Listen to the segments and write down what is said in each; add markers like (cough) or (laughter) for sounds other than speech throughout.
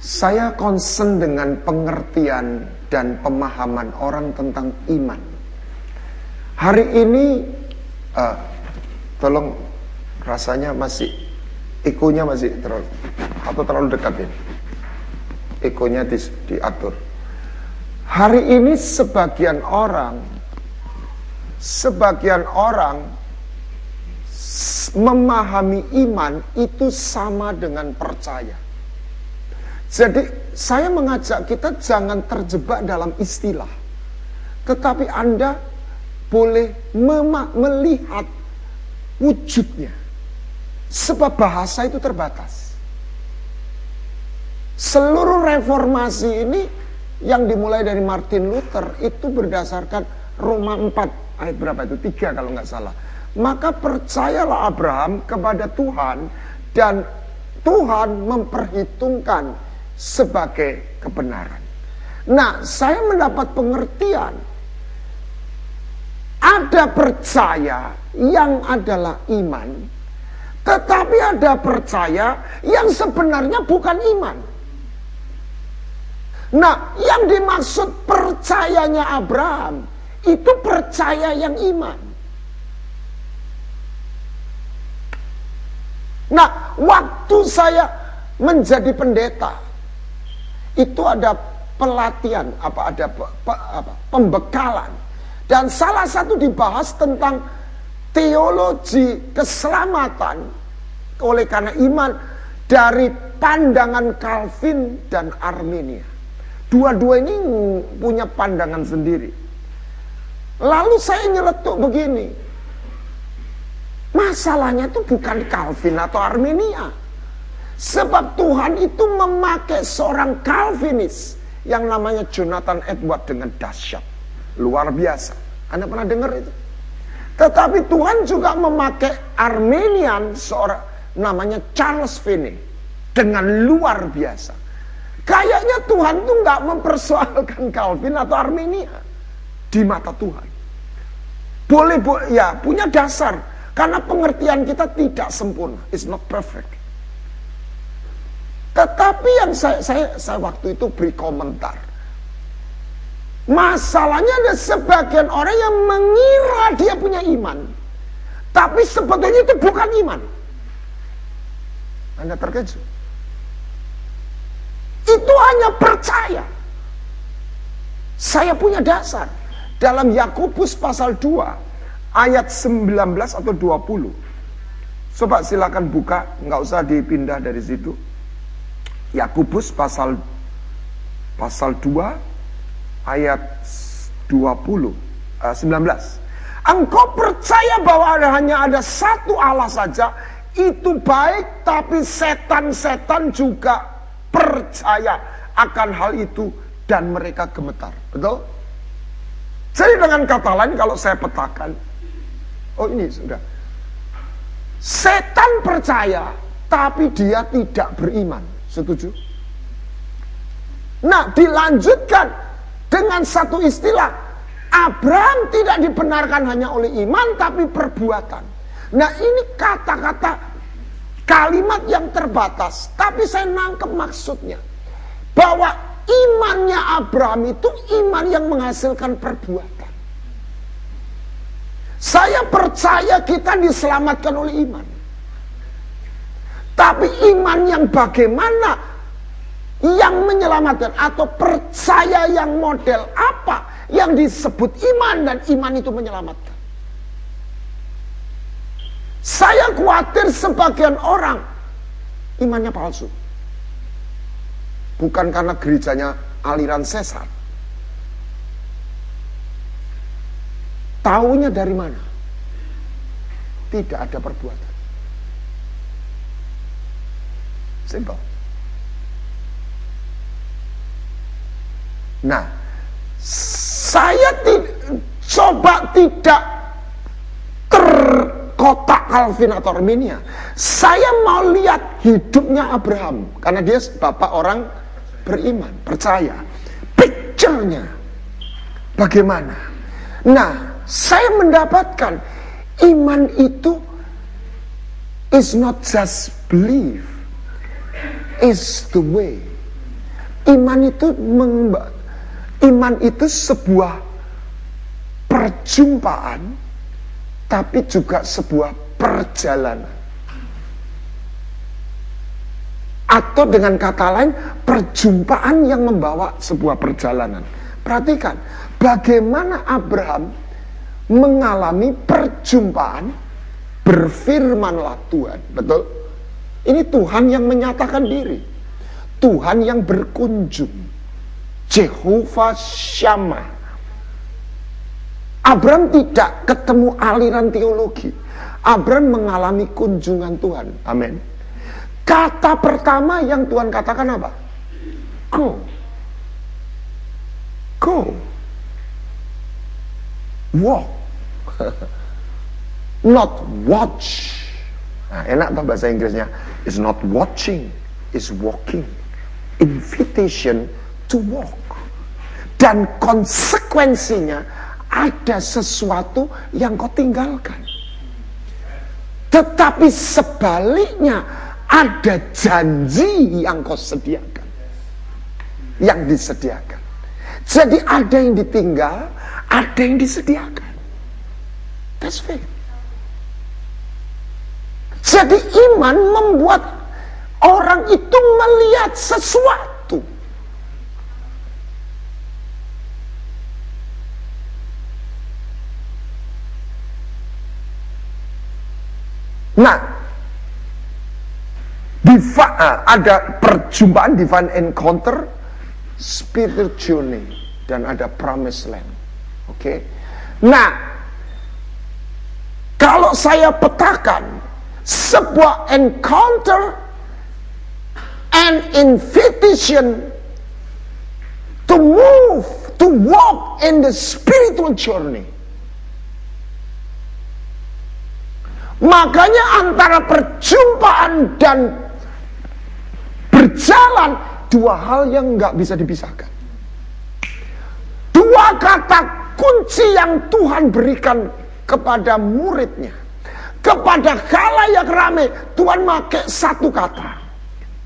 Saya concern dengan pengertian dan pemahaman orang tentang iman. Hari ini, uh, tolong rasanya masih, ekonya masih terlalu, atau terlalu dekat ya. Ekonya di, diatur. Hari ini sebagian orang, sebagian orang memahami iman itu sama dengan percaya. Jadi saya mengajak kita jangan terjebak dalam istilah. Tetapi Anda boleh melihat wujudnya. Sebab bahasa itu terbatas. Seluruh reformasi ini yang dimulai dari Martin Luther itu berdasarkan Roma 4 ayat berapa itu? Tiga kalau nggak salah. Maka percayalah Abraham kepada Tuhan dan Tuhan memperhitungkan sebagai kebenaran. Nah, saya mendapat pengertian. Ada percaya yang adalah iman, tetapi ada percaya yang sebenarnya bukan iman. Nah, yang dimaksud percayanya Abraham itu percaya yang iman. Nah, waktu saya menjadi pendeta, itu ada pelatihan apa ada pe, pe, apa, pembekalan dan salah satu dibahas tentang teologi keselamatan oleh karena iman dari pandangan Calvin dan Armenia. Dua-dua ini punya pandangan sendiri. Lalu saya nyeletuk begini. Masalahnya itu bukan Calvin atau Armenia. Sebab Tuhan itu memakai seorang Calvinis yang namanya Jonathan Edward dengan dahsyat. Luar biasa. Anda pernah dengar itu? Tetapi Tuhan juga memakai Armenian seorang namanya Charles Finney dengan luar biasa. Kayaknya Tuhan tuh nggak mempersoalkan Calvin atau Armenia di mata Tuhan. Boleh, boleh ya punya dasar karena pengertian kita tidak sempurna, it's not perfect. Tetapi yang saya, saya, saya waktu itu beri komentar. Masalahnya ada sebagian orang yang mengira dia punya iman. Tapi sebetulnya itu bukan iman. Anda terkejut. Itu hanya percaya. Saya punya dasar. Dalam Yakobus pasal 2 ayat 19 atau 20. Coba silakan buka, nggak usah dipindah dari situ. Yakobus pasal pasal 2 ayat 20 uh, 19. Engkau percaya bahwa ada, hanya ada satu Allah saja, itu baik tapi setan-setan juga percaya akan hal itu dan mereka gemetar. Betul? Jadi dengan kata lain kalau saya petakan, oh ini sudah. Setan percaya tapi dia tidak beriman. Setuju? Nah, dilanjutkan dengan satu istilah. Abraham tidak dibenarkan hanya oleh iman, tapi perbuatan. Nah, ini kata-kata kalimat yang terbatas. Tapi saya nangkep maksudnya. Bahwa imannya Abraham itu iman yang menghasilkan perbuatan. Saya percaya kita diselamatkan oleh iman. Tapi iman yang bagaimana yang menyelamatkan atau percaya yang model apa yang disebut iman dan iman itu menyelamatkan. Saya khawatir sebagian orang imannya palsu. Bukan karena gerejanya aliran sesat. Taunya dari mana? Tidak ada perbuatan. Simple. Nah, saya coba tidak terkotak Calvin atau Armenia. Saya mau lihat hidupnya Abraham karena dia bapak orang beriman, percaya. Picture-nya bagaimana? Nah, saya mendapatkan iman itu is not just belief is the way. Iman itu iman itu sebuah perjumpaan tapi juga sebuah perjalanan. Atau dengan kata lain, perjumpaan yang membawa sebuah perjalanan. Perhatikan, bagaimana Abraham mengalami perjumpaan, berfirmanlah Tuhan. Betul? Ini Tuhan yang menyatakan diri. Tuhan yang berkunjung. Jehovah Shammah. Abraham tidak ketemu aliran teologi. Abraham mengalami kunjungan Tuhan. Amin. Kata pertama yang Tuhan katakan apa? Go. Go. Walk. (laughs) Not watch. Nah, enak tuh bahasa Inggrisnya. It's not watching, it's walking. Invitation to walk. Dan konsekuensinya ada sesuatu yang kau tinggalkan. Tetapi sebaliknya ada janji yang kau sediakan. Yang disediakan. Jadi ada yang ditinggal, ada yang disediakan. That's faith. Jadi iman membuat orang itu melihat sesuatu. Nah, Diva, uh, ada perjumpaan divine encounter, spiritual journey, dan ada promised land. Oke. Okay? Nah, kalau saya petakan sebuah encounter and invitation to move, to walk in the spiritual journey. Makanya antara perjumpaan dan berjalan dua hal yang nggak bisa dipisahkan. Dua kata kunci yang Tuhan berikan kepada muridnya. Kepada yang rame, Tuhan pakai satu kata.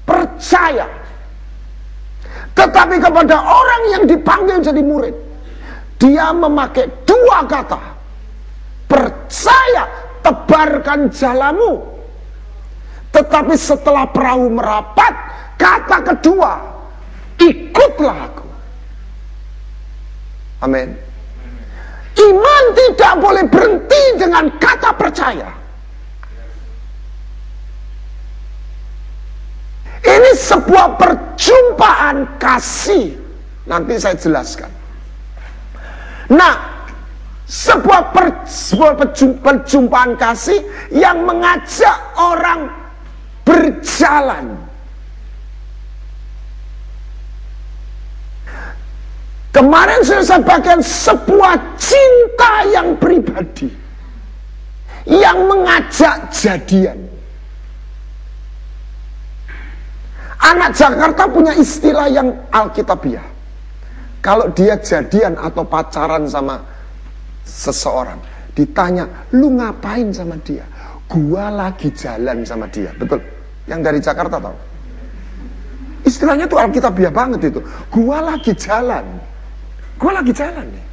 Percaya. Tetapi kepada orang yang dipanggil jadi murid, dia memakai dua kata. Percaya, tebarkan jalamu. Tetapi setelah perahu merapat, Kata kedua, ikutlah aku. Amin. Iman tidak boleh berhenti dengan kata percaya. Ini sebuah perjumpaan kasih. Nanti saya jelaskan. Nah, sebuah, per, sebuah perjumpaan kasih yang mengajak orang berjalan Kemarin saya sampaikan sebuah cinta yang pribadi. Yang mengajak jadian. Anak Jakarta punya istilah yang alkitabiah. Kalau dia jadian atau pacaran sama seseorang, ditanya, lu ngapain sama dia? Gua lagi jalan sama dia. Betul? Yang dari Jakarta tahu? Istilahnya tuh alkitabiah banget itu. Gua lagi jalan. Gue lagi jalan nih.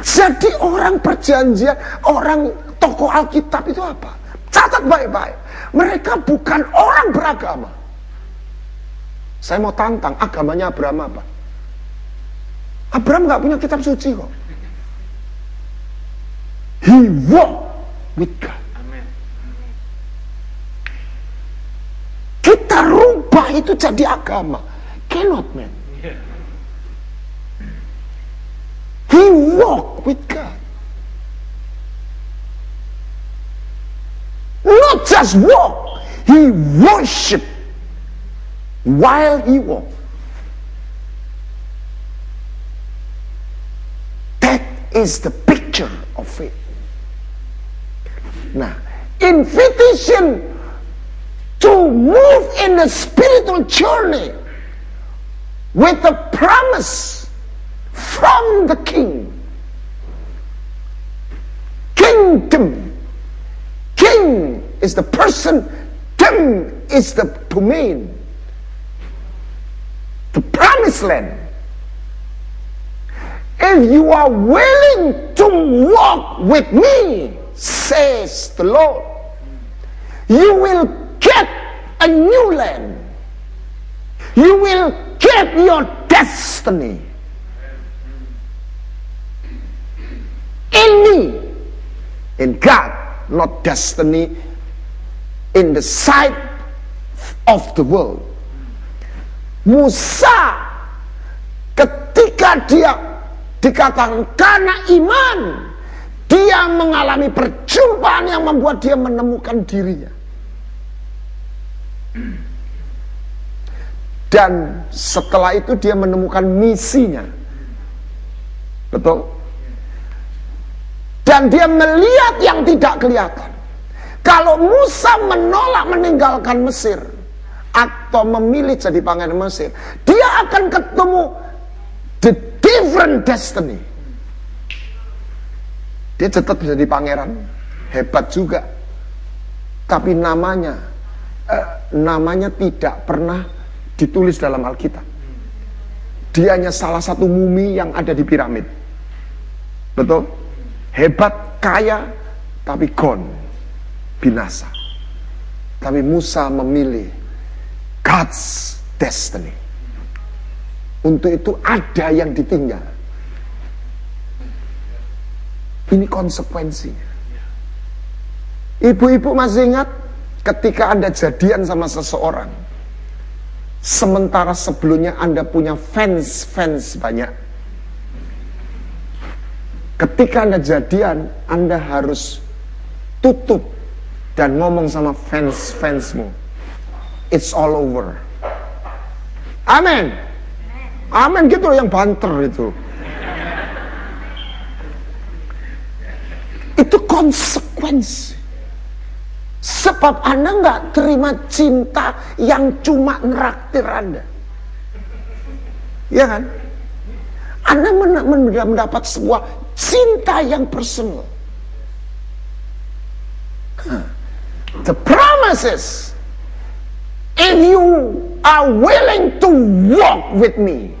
Jadi orang perjanjian, orang tokoh Alkitab itu apa? Catat baik-baik. Mereka bukan orang beragama. Saya mau tantang, agamanya Abraham apa? Abraham gak punya kitab suci kok. He walked with God. Kita rubah itu jadi agama. Cannot man. He walked with God. Not just walk, he worshiped while he walked. That is the picture of faith. Now, invitation to move in a spiritual journey with the promise from the king. Kingdom. King is the person, King is the domain. The promised land. If you are willing to walk with me, says the Lord, you will get a new land. You will get your destiny. In me, in God, not destiny in the sight of the world. Musa ketika dia dikatakan karena iman dia mengalami perjumpaan yang membuat dia menemukan dirinya. Dan setelah itu dia menemukan misinya. Betul? Dan dia melihat yang tidak kelihatan. Kalau Musa menolak meninggalkan Mesir atau memilih jadi pangeran Mesir, dia akan ketemu the different destiny. Dia tetap jadi pangeran, hebat juga. Tapi namanya eh, namanya tidak pernah ditulis dalam Alkitab. Dia hanya salah satu mumi yang ada di piramid. Betul? Hebat, kaya, tapi gone. Binasa. Tapi Musa memilih God's destiny. Untuk itu ada yang ditinggal. Ini konsekuensinya. Ibu-ibu masih ingat ketika Anda jadian sama seseorang. Sementara sebelumnya Anda punya fans-fans banyak. Ketika Anda jadian, Anda harus tutup dan ngomong sama fans-fansmu. It's all over. Amin. Amin gitu loh yang banter itu. Itu konsekuensi. Sebab Anda nggak terima cinta yang cuma neraktir Anda. Ya kan? Anda mendapat sebuah cinta yang personal. The promises. If you are willing to walk with me,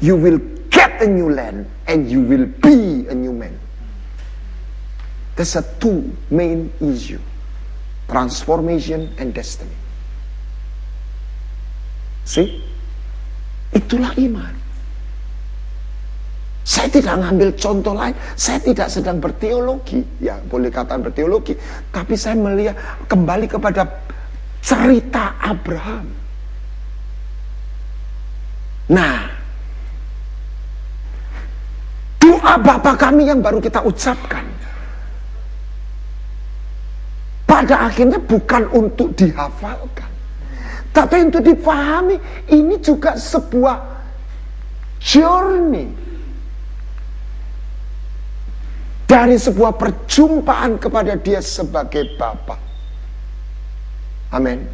you will get a new land and you will be a new man. There's a two main issue transformation and destiny. See? Itulah iman. Saya tidak ngambil contoh lain, saya tidak sedang berteologi, ya boleh kata berteologi, tapi saya melihat kembali kepada cerita Abraham. Nah, doa Bapak kami yang baru kita ucapkan, pada akhirnya bukan untuk dihafalkan. Tapi untuk dipahami, ini juga sebuah journey. Dari sebuah perjumpaan kepada dia sebagai Bapa. Amin.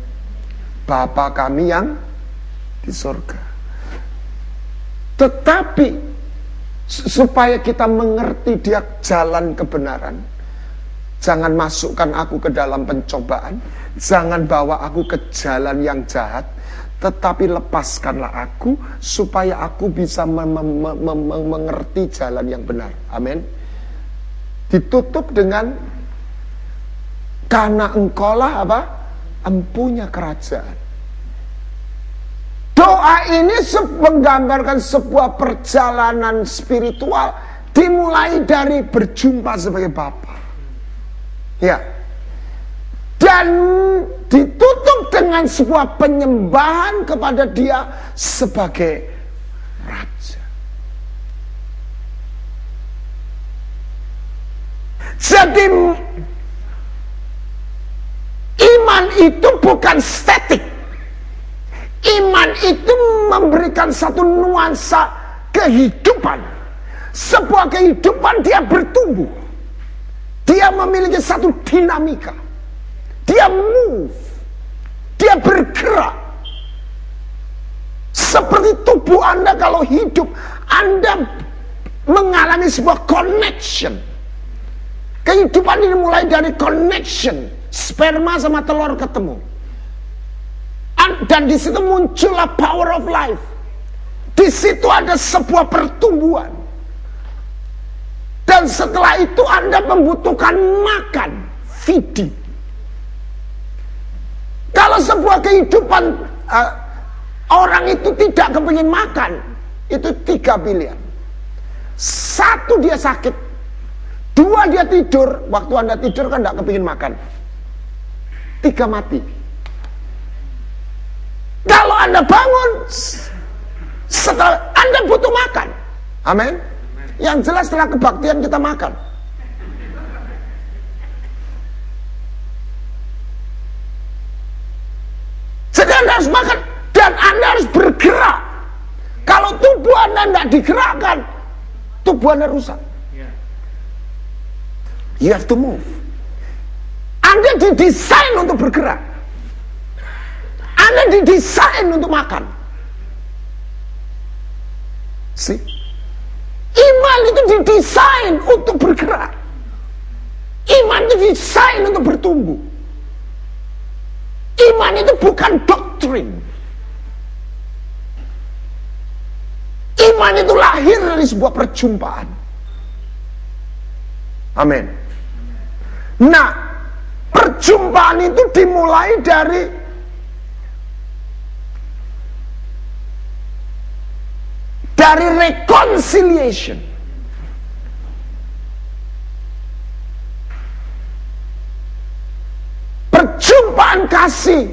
Bapa kami yang di surga. Tetapi supaya kita mengerti dia jalan kebenaran, Jangan masukkan aku ke dalam pencobaan. Jangan bawa aku ke jalan yang jahat. Tetapi lepaskanlah aku supaya aku bisa mengerti jalan yang benar. Amin. Ditutup dengan karena engkaulah apa? Empunya kerajaan. Doa ini menggambarkan sebuah perjalanan spiritual dimulai dari berjumpa sebagai Bapa. Ya. Dan ditutup dengan sebuah penyembahan kepada dia sebagai raja. Jadi iman itu bukan statik. Iman itu memberikan satu nuansa kehidupan. Sebuah kehidupan dia bertumbuh. Dia memiliki satu dinamika. Dia move. Dia bergerak. Seperti tubuh Anda kalau hidup, Anda mengalami sebuah connection. Kehidupan ini mulai dari connection. Sperma sama telur ketemu. Dan di situ muncullah power of life. Di situ ada sebuah pertumbuhan. Dan setelah itu Anda membutuhkan makan, feeding. Kalau sebuah kehidupan uh, orang itu tidak kepingin makan, itu tiga pilihan. Satu dia sakit, dua dia tidur. Waktu anda tidur kan tidak kepingin makan. Tiga mati. Kalau anda bangun, setelah anda butuh makan. Amin. Yang jelas setelah kebaktian kita makan. Jadi anda harus makan dan anda harus bergerak. Kalau tubuh anda tidak digerakkan, tubuh anda rusak. You have to move. Anda didesain untuk bergerak. Anda didesain untuk makan. See? Iman itu didesain untuk bergerak. Iman itu didesain untuk bertumbuh. Iman itu bukan doktrin. Iman itu lahir dari sebuah perjumpaan. Amin. Nah, perjumpaan itu dimulai dari dari reconciliation. Perjumpaan kasih.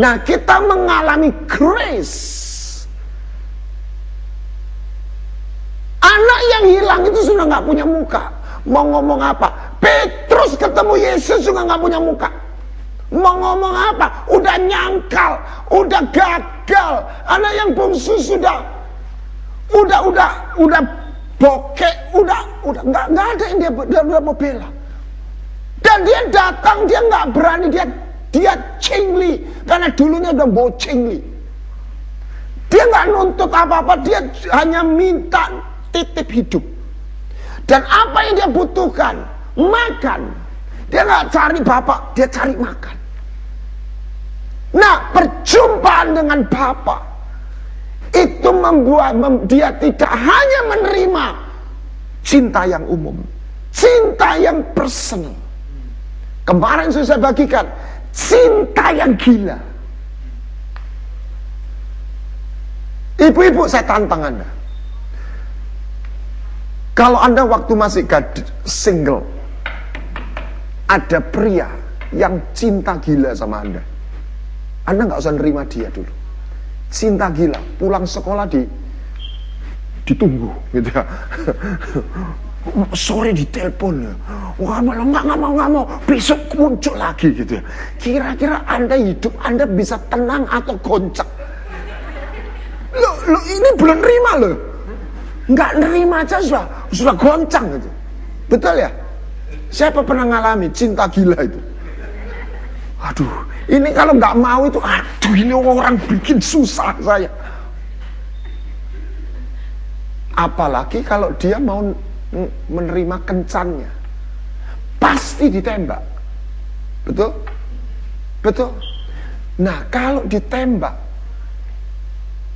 Nah, kita mengalami grace. Anak yang hilang itu sudah nggak punya muka. Mau ngomong apa? Petrus ketemu Yesus juga nggak punya muka. Mau ngomong apa? Udah nyangkal, udah gagal. Anak yang bungsu sudah udah udah udah bokek, udah udah nggak nggak ada yang dia dia, dia mau bela. Dan dia datang dia nggak berani dia dia cingli karena dulunya udah bawa cingli. Dia nggak nuntut apa-apa, dia hanya minta titip hidup. Dan apa yang dia butuhkan? Makan. Dia nggak cari bapak, dia cari makan. Nah, perjumpaan dengan bapak itu membuat mem, dia tidak hanya menerima cinta yang umum, cinta yang personal. Kemarin saya bagikan cinta yang gila. Ibu-ibu saya tantang Anda. Kalau Anda waktu masih single, ada pria yang cinta gila sama Anda. Anda nggak usah nerima dia dulu. Cinta gila, pulang sekolah di ditunggu gitu ya. (laughs) Sore ditelepon. Wah, malah nggak mau nggak mau. Besok muncul lagi gitu ya. Kira-kira Anda hidup Anda bisa tenang atau goncang? Lo, lo ini belum nerima loh nggak nerima aja sudah sudah goncang gitu. Betul ya? Siapa pernah ngalami cinta gila itu? Aduh, ini kalau nggak mau itu, aduh ini orang bikin susah saya. Apalagi kalau dia mau menerima kencannya, pasti ditembak. Betul? Betul? Nah, kalau ditembak,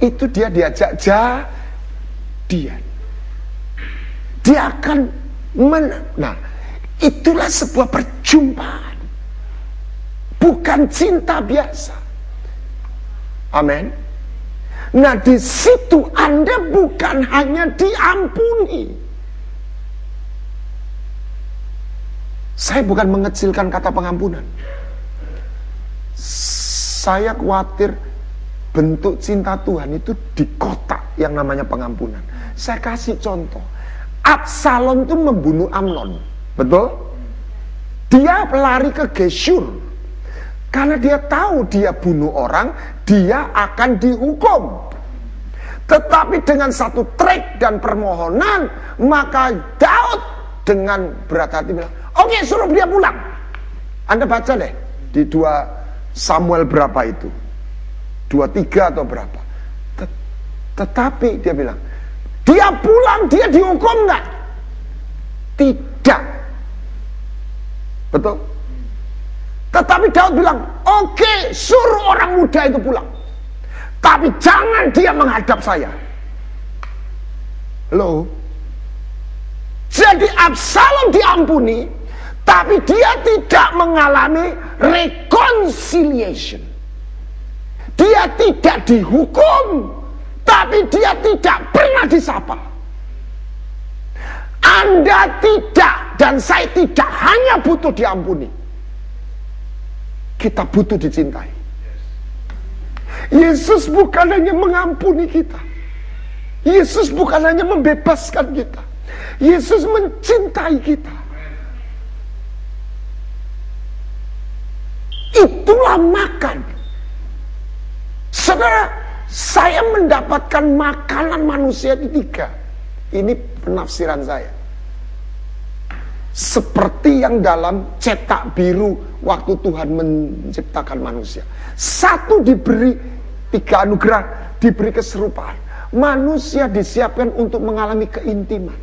itu dia diajak jadian. Dia akan men Nah, itulah sebuah perjumpaan. Bukan cinta biasa. Amin. Nah, di situ Anda bukan hanya diampuni. Saya bukan mengecilkan kata pengampunan. Saya khawatir bentuk cinta Tuhan itu di kotak yang namanya pengampunan. Saya kasih contoh. Absalom itu membunuh Amnon. Betul? Dia lari ke Geshur. Karena dia tahu dia bunuh orang, dia akan dihukum. Tetapi dengan satu trik dan permohonan, maka Daud dengan berat hati bilang, oke okay, suruh dia pulang. Anda baca deh di dua Samuel berapa itu. Dua tiga atau berapa. Tetapi dia bilang, dia pulang, dia dihukum nggak? Tidak. Betul? Tetapi Daud bilang, oke, okay, suruh orang muda itu pulang. Tapi jangan dia menghadap saya. Loh. Jadi Absalom diampuni, tapi dia tidak mengalami reconciliation. Dia tidak dihukum, tapi dia tidak pernah disapa. Anda tidak dan saya tidak hanya butuh diampuni. Kita butuh dicintai. Yesus bukan hanya mengampuni kita. Yesus bukan hanya membebaskan kita. Yesus mencintai kita. Itulah makan. Saudara, saya mendapatkan makanan manusia itu tiga. Ini penafsiran saya. Seperti yang dalam cetak biru waktu Tuhan menciptakan manusia. Satu diberi tiga anugerah, diberi keserupaan. Manusia disiapkan untuk mengalami keintiman.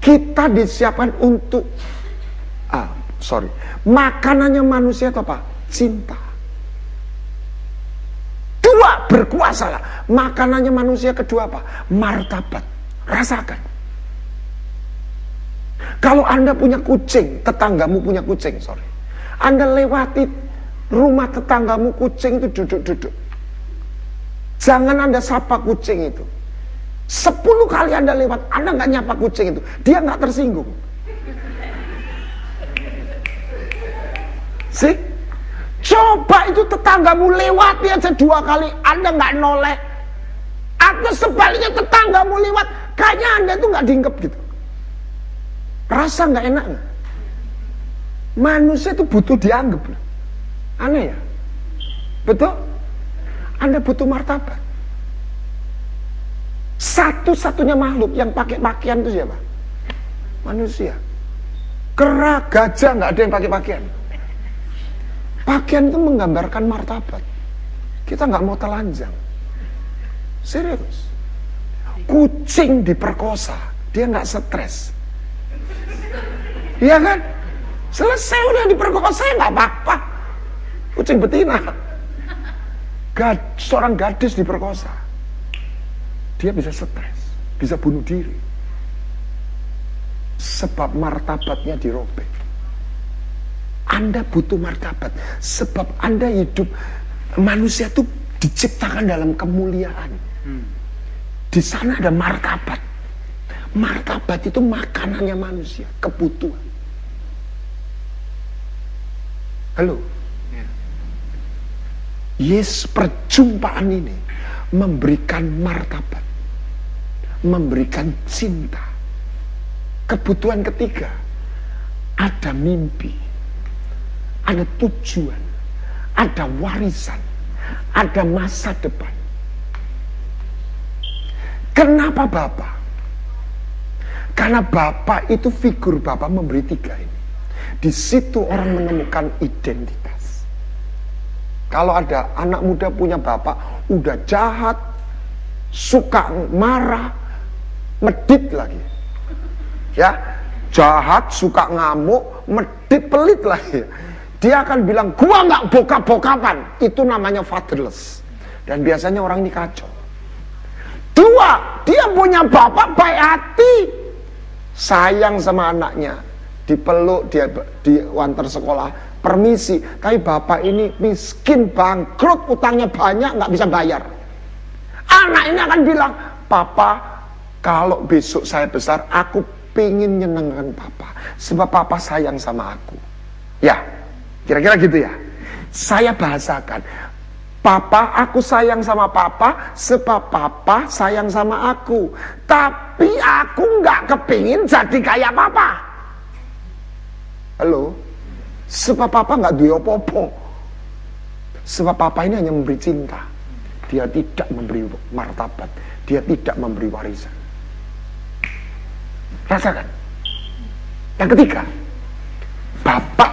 Kita disiapkan untuk ah, sorry. Makanannya manusia itu apa? Cinta. Dua berkuasa Makanannya manusia kedua apa? Martabat. Rasakan. Kalau Anda punya kucing, tetanggamu punya kucing, sorry. Anda lewati rumah tetanggamu kucing itu duduk-duduk. Jangan Anda sapa kucing itu. Sepuluh kali Anda lewat, Anda nggak nyapa kucing itu. Dia nggak tersinggung. (laughs) Sih? Coba itu tetanggamu lewati aja dua kali, Anda nggak noleh. Atau sebaliknya tetanggamu lewat, kayaknya Anda tuh nggak diingkep gitu. Rasa nggak enak gak? Manusia itu butuh dianggap. Aneh ya? Betul? Anda butuh martabat. Satu-satunya makhluk yang pakai pakaian itu siapa? Manusia. Kera, gajah nggak ada yang pakai pakaian. Pakaian itu menggambarkan martabat. Kita nggak mau telanjang. Serius. Kucing diperkosa, dia nggak stres. Iya kan? Selesai udah diperkosa nggak apa-apa. Kucing betina. Gad, seorang gadis diperkosa. Dia bisa stres, bisa bunuh diri. Sebab martabatnya dirobek. Anda butuh martabat. Sebab Anda hidup, manusia itu diciptakan dalam kemuliaan. Hmm. Di sana ada martabat. Martabat itu makanannya manusia, kebutuhan. Halo. Ya. Yes, perjumpaan ini memberikan martabat, memberikan cinta. Kebutuhan ketiga, ada mimpi, ada tujuan, ada warisan, ada masa depan. Kenapa Bapak? Karena Bapak itu figur Bapak memberi tiga ini. Di situ orang menemukan identitas. Kalau ada anak muda punya bapak, udah jahat, suka marah, medit lagi. Ya, jahat, suka ngamuk, medit pelit lagi. Dia akan bilang, gua nggak bokap-bokapan. Itu namanya fatherless. Dan biasanya orang ini kacau. Dua, dia punya bapak baik hati. Sayang sama anaknya dipeluk, dia diwantar sekolah, permisi, tapi bapak ini miskin, bangkrut, utangnya banyak, nggak bisa bayar. Anak ini akan bilang, papa, kalau besok saya besar, aku pengen nyenengkan papa, sebab papa sayang sama aku. Ya, kira-kira gitu ya. Saya bahasakan, Papa, aku sayang sama papa, sebab papa sayang sama aku. Tapi aku nggak kepingin jadi kayak papa. Halo? Sebab papa nggak duwe opo-opo. Sebab papa ini hanya memberi cinta. Dia tidak memberi martabat. Dia tidak memberi warisan. Rasakan. Yang ketiga, bapak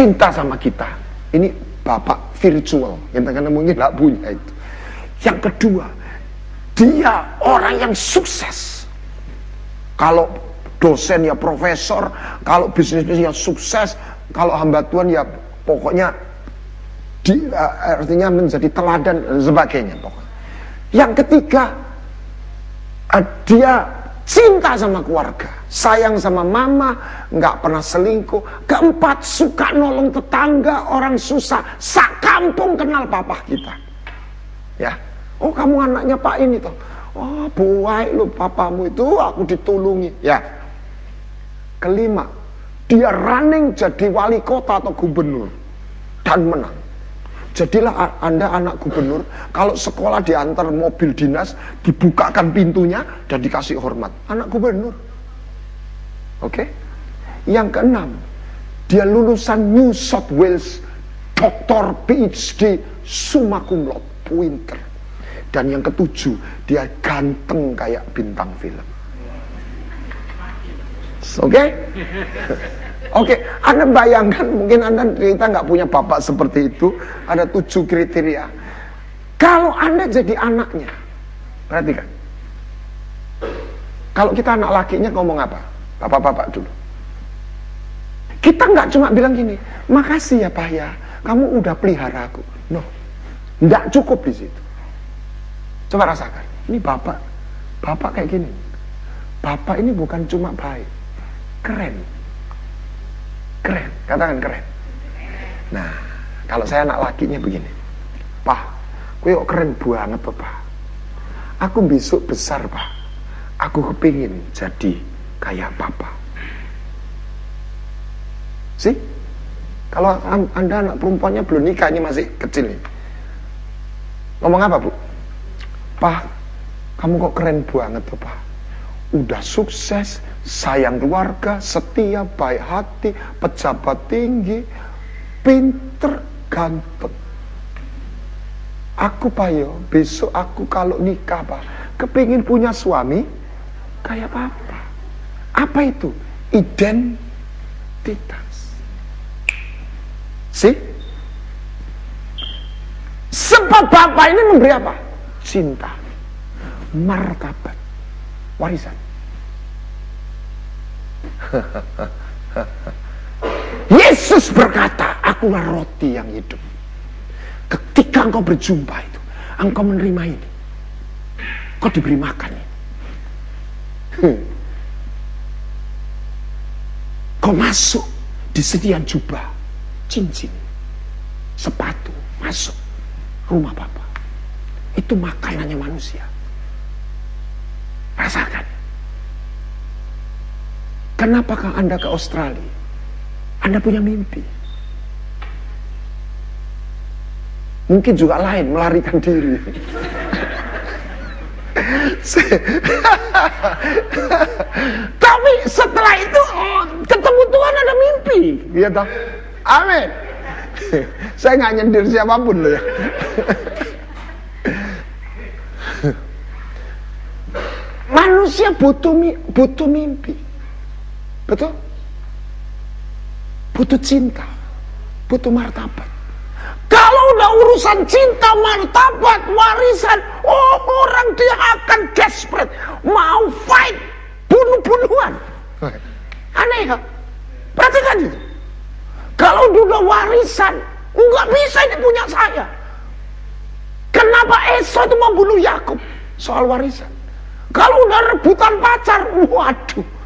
cinta sama kita. Ini bapak virtual. Yang kadang mungkin nggak punya itu. Yang kedua, dia orang yang sukses. Kalau dosen ya profesor, kalau bisnis ya sukses, kalau hamba Tuhan ya pokoknya di, uh, artinya menjadi teladan dan sebagainya pokoknya. Yang ketiga, uh, dia cinta sama keluarga, sayang sama mama, nggak pernah selingkuh. Keempat, suka nolong tetangga, orang susah, sak kampung kenal papa kita. Ya, oh kamu anaknya Pak ini toh. Oh, buai lu papamu itu aku ditulungi. Ya. Kelima, dia running jadi wali kota atau gubernur dan menang. Jadilah Anda anak gubernur, kalau sekolah diantar mobil dinas, dibukakan pintunya dan dikasih hormat. Anak gubernur. Oke? Okay? Yang keenam, dia lulusan New South Wales, doktor PhD, summa cum laude, pointer. Dan yang ketujuh, dia ganteng kayak bintang film. Oke? Okay? Oke, Anda bayangkan mungkin Anda kita nggak punya bapak seperti itu, ada tujuh kriteria. Kalau Anda jadi anaknya, perhatikan. Kalau kita anak lakinya ngomong apa? Bapak-bapak dulu. Kita nggak cuma bilang gini, makasih ya Pak ya, kamu udah pelihara aku. No, nggak cukup di situ. Coba rasakan, ini bapak, bapak kayak gini. Bapak ini bukan cuma baik, keren Keren, katakan keren. Nah, kalau saya anak lakinya begini. Pak, kue keren banget Pak. Aku besok besar, Pak. Aku kepingin jadi kayak Papa. Sih? Kalau Anda anak perempuannya belum nikah, ini masih kecil nih. Ngomong apa, Bu? Pak, kamu kok keren banget Pak. Udah sukses, sayang keluarga, setia, baik hati, pejabat tinggi, pinter, ganteng. Aku pak yo, besok aku kalau nikah pak, kepingin punya suami kayak papa. Apa itu? Identitas. Sih? Sebab bapak ini memberi apa? Cinta, martabat, warisan. (laughs) Yesus berkata, akulah roti yang hidup. Ketika engkau berjumpa itu, engkau menerima ini. Kau diberi makan ini. (laughs) Kau masuk di sedian jubah, cincin, sepatu, masuk rumah Bapak. Itu makanannya manusia. Rasakan. Kenapakah Anda ke Australia? Anda punya mimpi. Mungkin juga lain melarikan diri. (laughs) Tapi setelah itu oh, ketemu Tuhan ada mimpi, ya toh? Amin. (laughs) Saya nggak nyindir siapa pun loh ya. (laughs) Manusia butuh butuh mimpi. Betul? Butuh cinta, butuh martabat. Kalau udah urusan cinta, martabat, warisan, oh orang dia akan desperate, mau fight, bunuh-bunuhan. Aneh kan? Perhatikan itu. Kalau udah warisan, nggak bisa ini punya saya. Kenapa Esau itu mau bunuh Yakub? Soal warisan. Kalau udah rebutan pacar, waduh.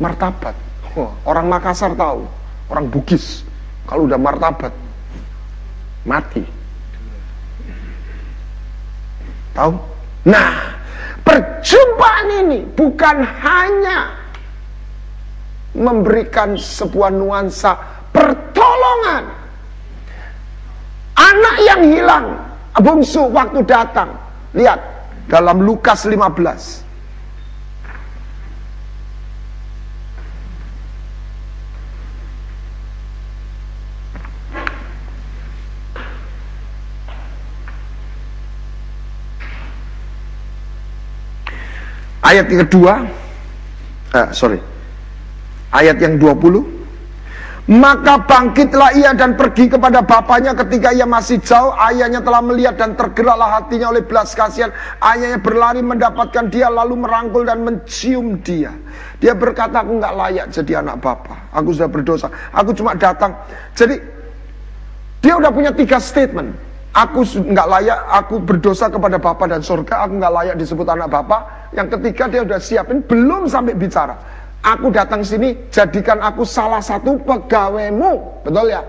martabat. Orang Makassar tahu, orang Bugis kalau udah martabat mati. Tahu? Nah, perjumpaan ini bukan hanya memberikan sebuah nuansa pertolongan. Anak yang hilang, bungsu waktu datang. Lihat dalam Lukas 15. Ayat yang kedua, uh, sorry, ayat yang 20. Maka bangkitlah ia dan pergi kepada bapaknya ketika ia masih jauh. Ayahnya telah melihat dan tergeraklah hatinya oleh belas kasihan. Ayahnya berlari mendapatkan dia lalu merangkul dan mencium dia. Dia berkata aku nggak layak jadi anak bapak. Aku sudah berdosa. Aku cuma datang. Jadi dia udah punya tiga statement. Aku nggak layak, aku berdosa kepada Bapak dan surga, aku nggak layak disebut anak Bapak. Yang ketiga dia udah siapin, belum sampai bicara. Aku datang sini, jadikan aku salah satu pegawaimu. Betul ya?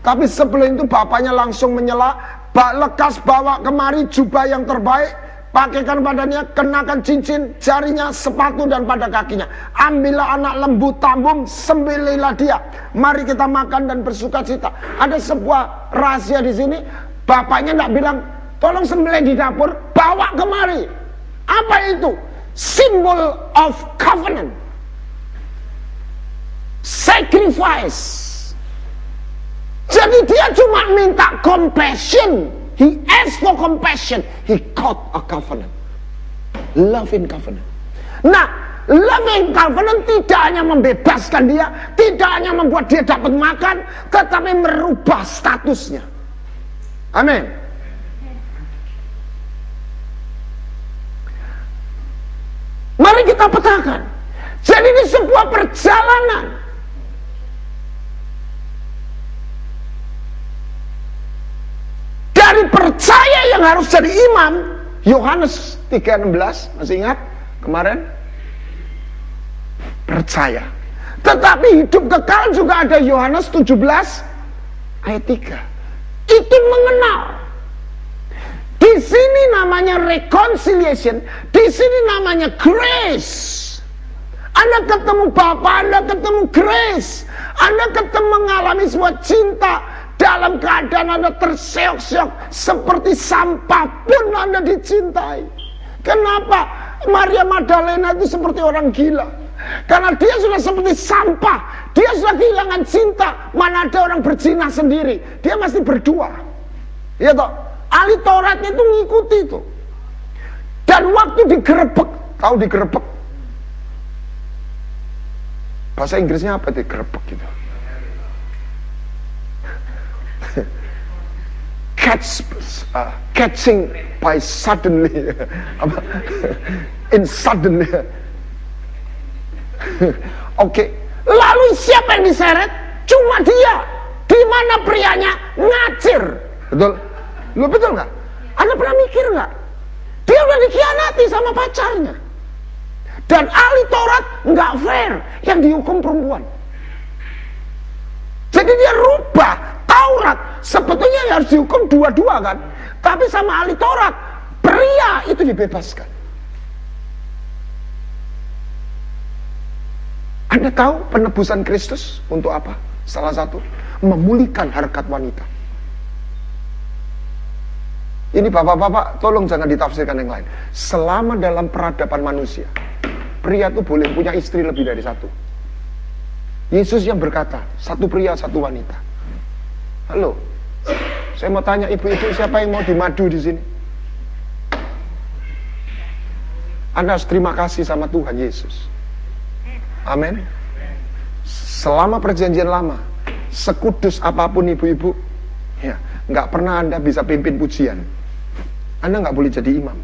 Tapi sebelum itu bapaknya langsung menyela, lekas bawa kemari jubah yang terbaik, pakaikan badannya, kenakan cincin, jarinya, sepatu dan pada kakinya. Ambillah anak lembu tambung, sembililah dia. Mari kita makan dan bersuka cita. Ada sebuah rahasia di sini. Bapaknya tidak bilang, tolong sembelih di dapur, bawa kemari. Apa itu? Symbol of covenant sacrifice. Jadi dia cuma minta compassion. He asked for compassion. He caught a covenant. Loving covenant. Nah, loving covenant tidak hanya membebaskan dia, tidak hanya membuat dia dapat makan, tetapi merubah statusnya. Amin. Mari kita petakan. Jadi ini sebuah perjalanan dari percaya yang harus jadi imam. Yohanes 3:16 masih ingat? Kemarin? Percaya. Tetapi hidup kekal juga ada Yohanes 17 ayat 3 itu mengenal. Di sini namanya reconciliation di sini namanya grace. Anda ketemu Bapak, Anda ketemu grace. Anda ketemu mengalami sebuah cinta dalam keadaan Anda terseok-seok seperti sampah pun Anda dicintai. Kenapa? Maria Magdalena itu seperti orang gila. Karena dia sudah seperti sampah. Dia sudah kehilangan cinta. Mana ada orang berzina sendiri. Dia masih berdua. Ya toh? Ahli Tauratnya itu ngikuti itu. Dan waktu digerebek. Tahu digerebek? Bahasa Inggrisnya apa itu? Gitu. Catch uh, catching by suddenly in suddenly. Oke okay. lalu siapa yang diseret? Cuma dia. Di mana prianya? Ngacir. Betul. Lu betul nggak? Anda pernah mikir nggak? Dia udah dikhianati sama pacarnya. Dan ahli Taurat nggak fair yang dihukum perempuan. Jadi dia rubah Taurat sebetulnya harus dihukum dua-dua kan. Tapi sama ahli Taurat, pria itu dibebaskan. Anda tahu penebusan Kristus untuk apa? Salah satu, memulihkan harkat wanita. Ini bapak-bapak, tolong jangan ditafsirkan yang lain. Selama dalam peradaban manusia, pria itu boleh punya istri lebih dari satu. Yesus yang berkata, satu pria, satu wanita. Halo, saya mau tanya ibu-ibu siapa yang mau dimadu di sini? Anda harus terima kasih sama Tuhan Yesus. Amin. Selama perjanjian lama, sekudus apa pun ibu-ibu, ya nggak pernah Anda bisa pimpin pujian. Anda nggak boleh jadi imam.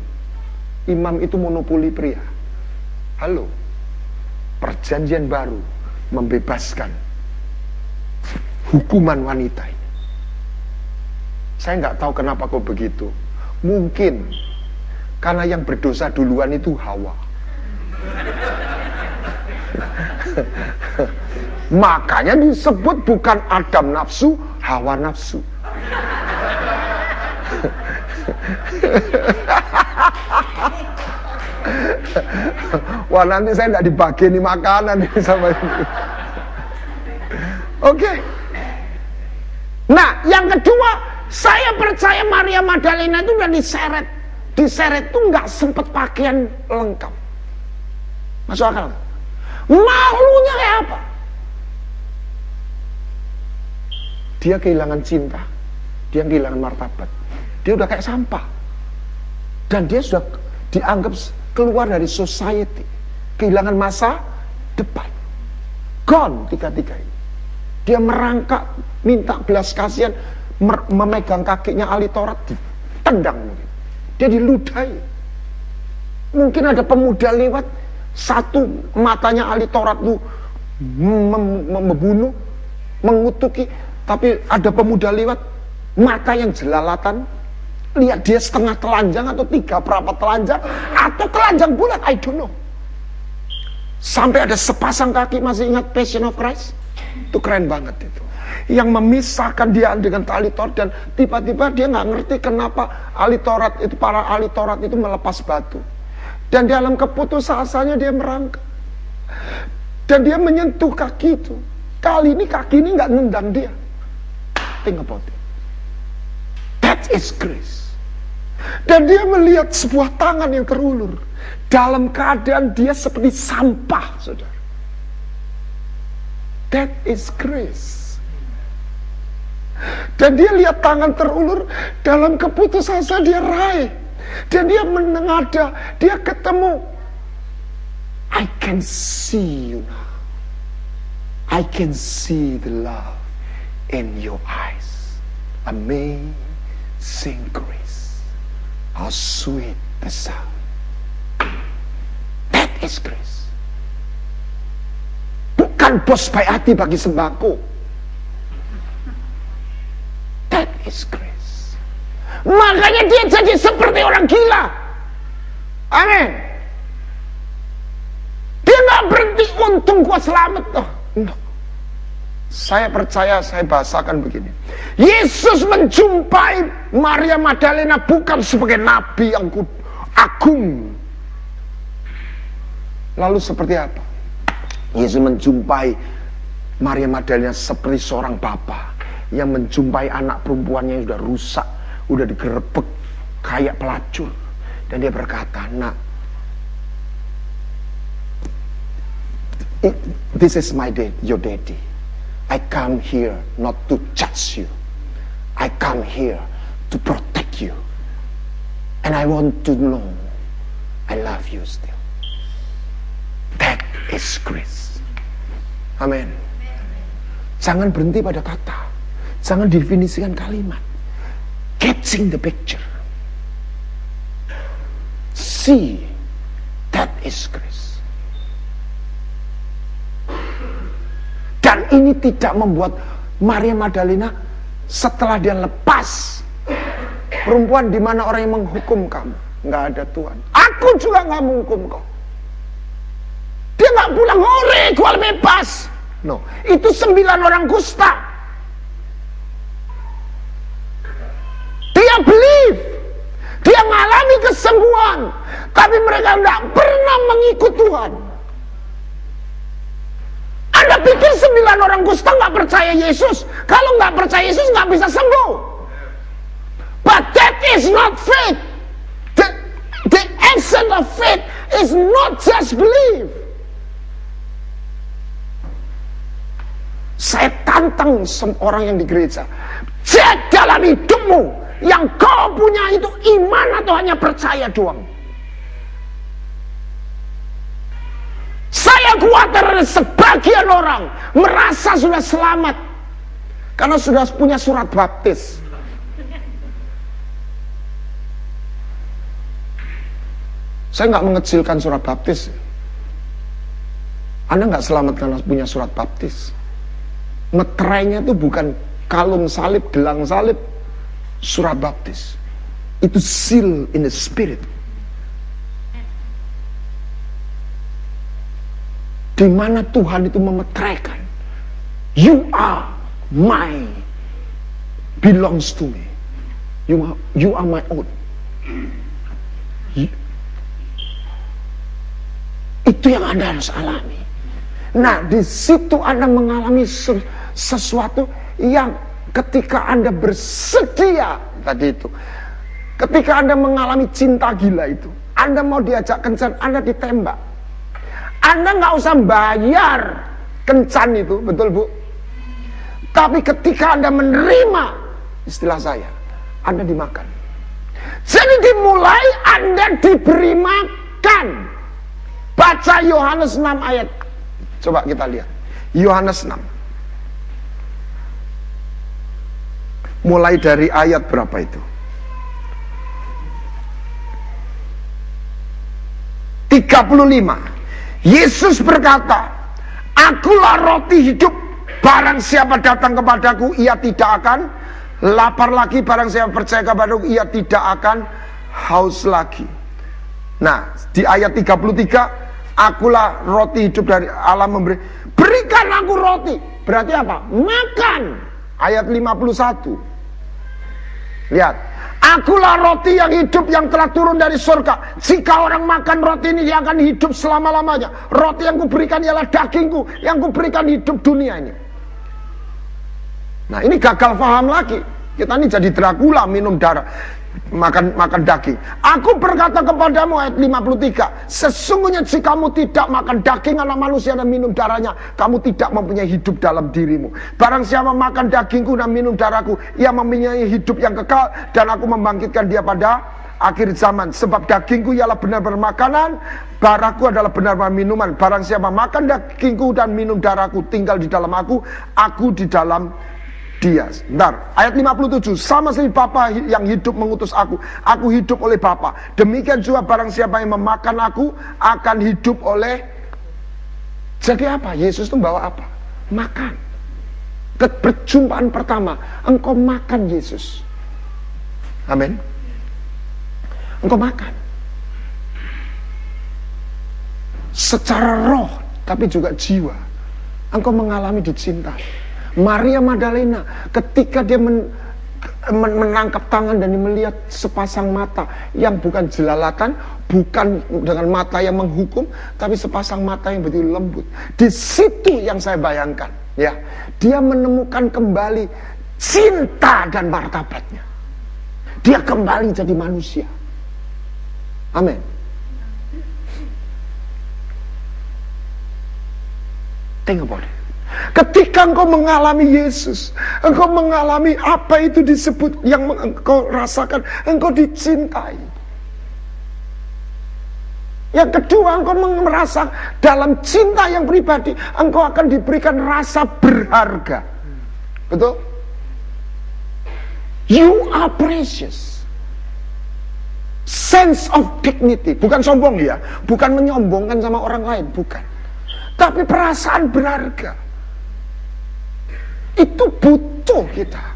Imam itu monopoli pria. Halo, perjanjian baru membebaskan hukuman wanita. Saya nggak tahu kenapa kok begitu. Mungkin karena yang berdosa duluan itu Hawa. (laughs) Makanya disebut bukan Adam nafsu, Hawa nafsu. (laughs) Wah nanti saya tidak dibagi nih makanan ini sama ini. Oke. Okay. Nah, yang kedua saya percaya Maria Magdalena itu udah diseret. Diseret tuh nggak sempet pakaian lengkap. Masuk akal? Malunya kayak apa? Dia kehilangan cinta. Dia kehilangan martabat. Dia udah kayak sampah. Dan dia sudah dianggap keluar dari society. Kehilangan masa depan. Gone tiga-tiga ini. Dia merangkak, minta belas kasihan, memegang kakinya ahli Taurat, ditendang mungkin. Dia diludahi. Mungkin ada pemuda lewat, satu matanya ahli Taurat itu membunuh, mengutuki, tapi ada pemuda lewat, mata yang jelalatan, lihat dia setengah telanjang atau tiga berapa telanjang, atau telanjang bulat, I don't know. Sampai ada sepasang kaki, masih ingat Passion of Christ? Itu keren banget itu. Yang memisahkan dia dengan tali dan tiba-tiba dia nggak ngerti kenapa ahli Taurat itu para ahli Taurat itu melepas batu. Dan dalam keputusasanya dia merangkak. Dan dia menyentuh kaki itu. Kali ini kaki ini nggak nendang dia. Think about it. That is grace. Dan dia melihat sebuah tangan yang terulur. Dalam keadaan dia seperti sampah, saudara. That is grace. Dan dia lihat tangan terulur dalam keputusan dia raih. Dan dia menengada, dia ketemu. I can see you now. I can see the love in your eyes. Amazing grace. How sweet the sound. That is grace bukan bos baik hati bagi sembako. That is grace. Makanya dia jadi seperti orang gila. Amin. Dia nggak berhenti untung gua selamat. Oh, no. Saya percaya saya bahasakan begini. Yesus menjumpai Maria Magdalena bukan sebagai nabi yang agung. Lalu seperti apa? Yesus menjumpai Maria Magdalena seperti seorang bapak yang menjumpai anak perempuannya yang sudah rusak, sudah digerebek kayak pelacur. Dan dia berkata, nak, this is my dad, your daddy. I come here not to judge you. I come here to protect you. And I want to know I love you still. That is grace. Amin. Jangan berhenti pada kata. Jangan definisikan kalimat. Catching the picture. See, that is grace. Dan ini tidak membuat Maria Magdalena setelah dia lepas perempuan di mana orang yang menghukum kamu nggak ada Tuhan aku juga nggak menghukum kau dia nggak pulang hore, gua bebas. No, itu sembilan orang kusta. Dia believe, dia mengalami kesembuhan, tapi mereka tidak pernah mengikut Tuhan. Anda pikir sembilan orang kusta nggak percaya Yesus? Kalau nggak percaya Yesus nggak bisa sembuh. But that is not faith. The, the essence of faith is not just believe. Saya tantang orang yang di gereja. Cek dalam hidupmu. Yang kau punya itu iman atau hanya percaya doang. Saya khawatir sebagian orang merasa sudah selamat. Karena sudah punya surat baptis. Saya nggak mengecilkan surat baptis. Anda nggak selamat karena punya surat baptis meterainya itu bukan kalung salib, gelang salib, surat baptis. Itu seal in the spirit. Di mana Tuhan itu memeteraikan. You are my belongs to me. You are, you are my own. Itu yang Anda harus alami. Nah, di situ Anda mengalami sesuatu yang ketika Anda bersedia tadi itu. Ketika Anda mengalami cinta gila itu, Anda mau diajak kencan, Anda ditembak. Anda nggak usah bayar kencan itu, betul Bu? Tapi ketika Anda menerima istilah saya, Anda dimakan. Jadi dimulai Anda diberi makan. Baca Yohanes 6 ayat. Coba kita lihat. Yohanes 6. Mulai dari ayat berapa itu? 35 Yesus berkata Akulah roti hidup. Barang siapa datang kepadaku Ia tidak akan lapar lagi. Barang siapa percaya kepadaku Ia tidak akan haus lagi. Nah di ayat 33 Akulah roti hidup dari Allah memberi Berikan aku roti. Berarti apa? Makan. Ayat 51 Lihat Akulah roti yang hidup yang telah turun dari surga. Jika orang makan roti ini dia akan hidup selama-lamanya. Roti yang kuberikan ialah dagingku yang kuberikan hidup dunia ini. Nah ini gagal paham lagi. Kita ini jadi Dracula minum darah makan makan daging. Aku berkata kepadamu ayat 53, sesungguhnya jika kamu tidak makan daging anak manusia dan minum darahnya, kamu tidak mempunyai hidup dalam dirimu. Barang siapa makan dagingku dan minum darahku, ia mempunyai hidup yang kekal dan aku membangkitkan dia pada akhir zaman. Sebab dagingku ialah benar-benar makanan, darahku adalah benar-benar minuman. Barang siapa makan dagingku dan minum darahku, tinggal di dalam aku, aku di dalam dia. Bentar, ayat 57. Sama seperti Bapa yang hidup mengutus aku. Aku hidup oleh Bapa. Demikian juga barang siapa yang memakan aku akan hidup oleh Jadi apa? Yesus itu bawa apa? Makan. Keperjumpaan pertama, engkau makan Yesus. Amin. Engkau makan. Secara roh, tapi juga jiwa. Engkau mengalami dicintai Maria Magdalena ketika dia men, men, menangkap tangan dan melihat sepasang mata yang bukan jelalatan, bukan dengan mata yang menghukum, tapi sepasang mata yang begitu lembut. Di situ yang saya bayangkan, ya, dia menemukan kembali cinta dan martabatnya. Dia kembali jadi manusia. Amin. Think about it. Ketika engkau mengalami Yesus, engkau mengalami apa itu disebut yang engkau rasakan, engkau dicintai. Yang kedua, engkau merasa dalam cinta yang pribadi, engkau akan diberikan rasa berharga. Betul? You are precious. Sense of dignity, bukan sombong ya, bukan menyombongkan sama orang lain, bukan. Tapi perasaan berharga. Itu butuh kita.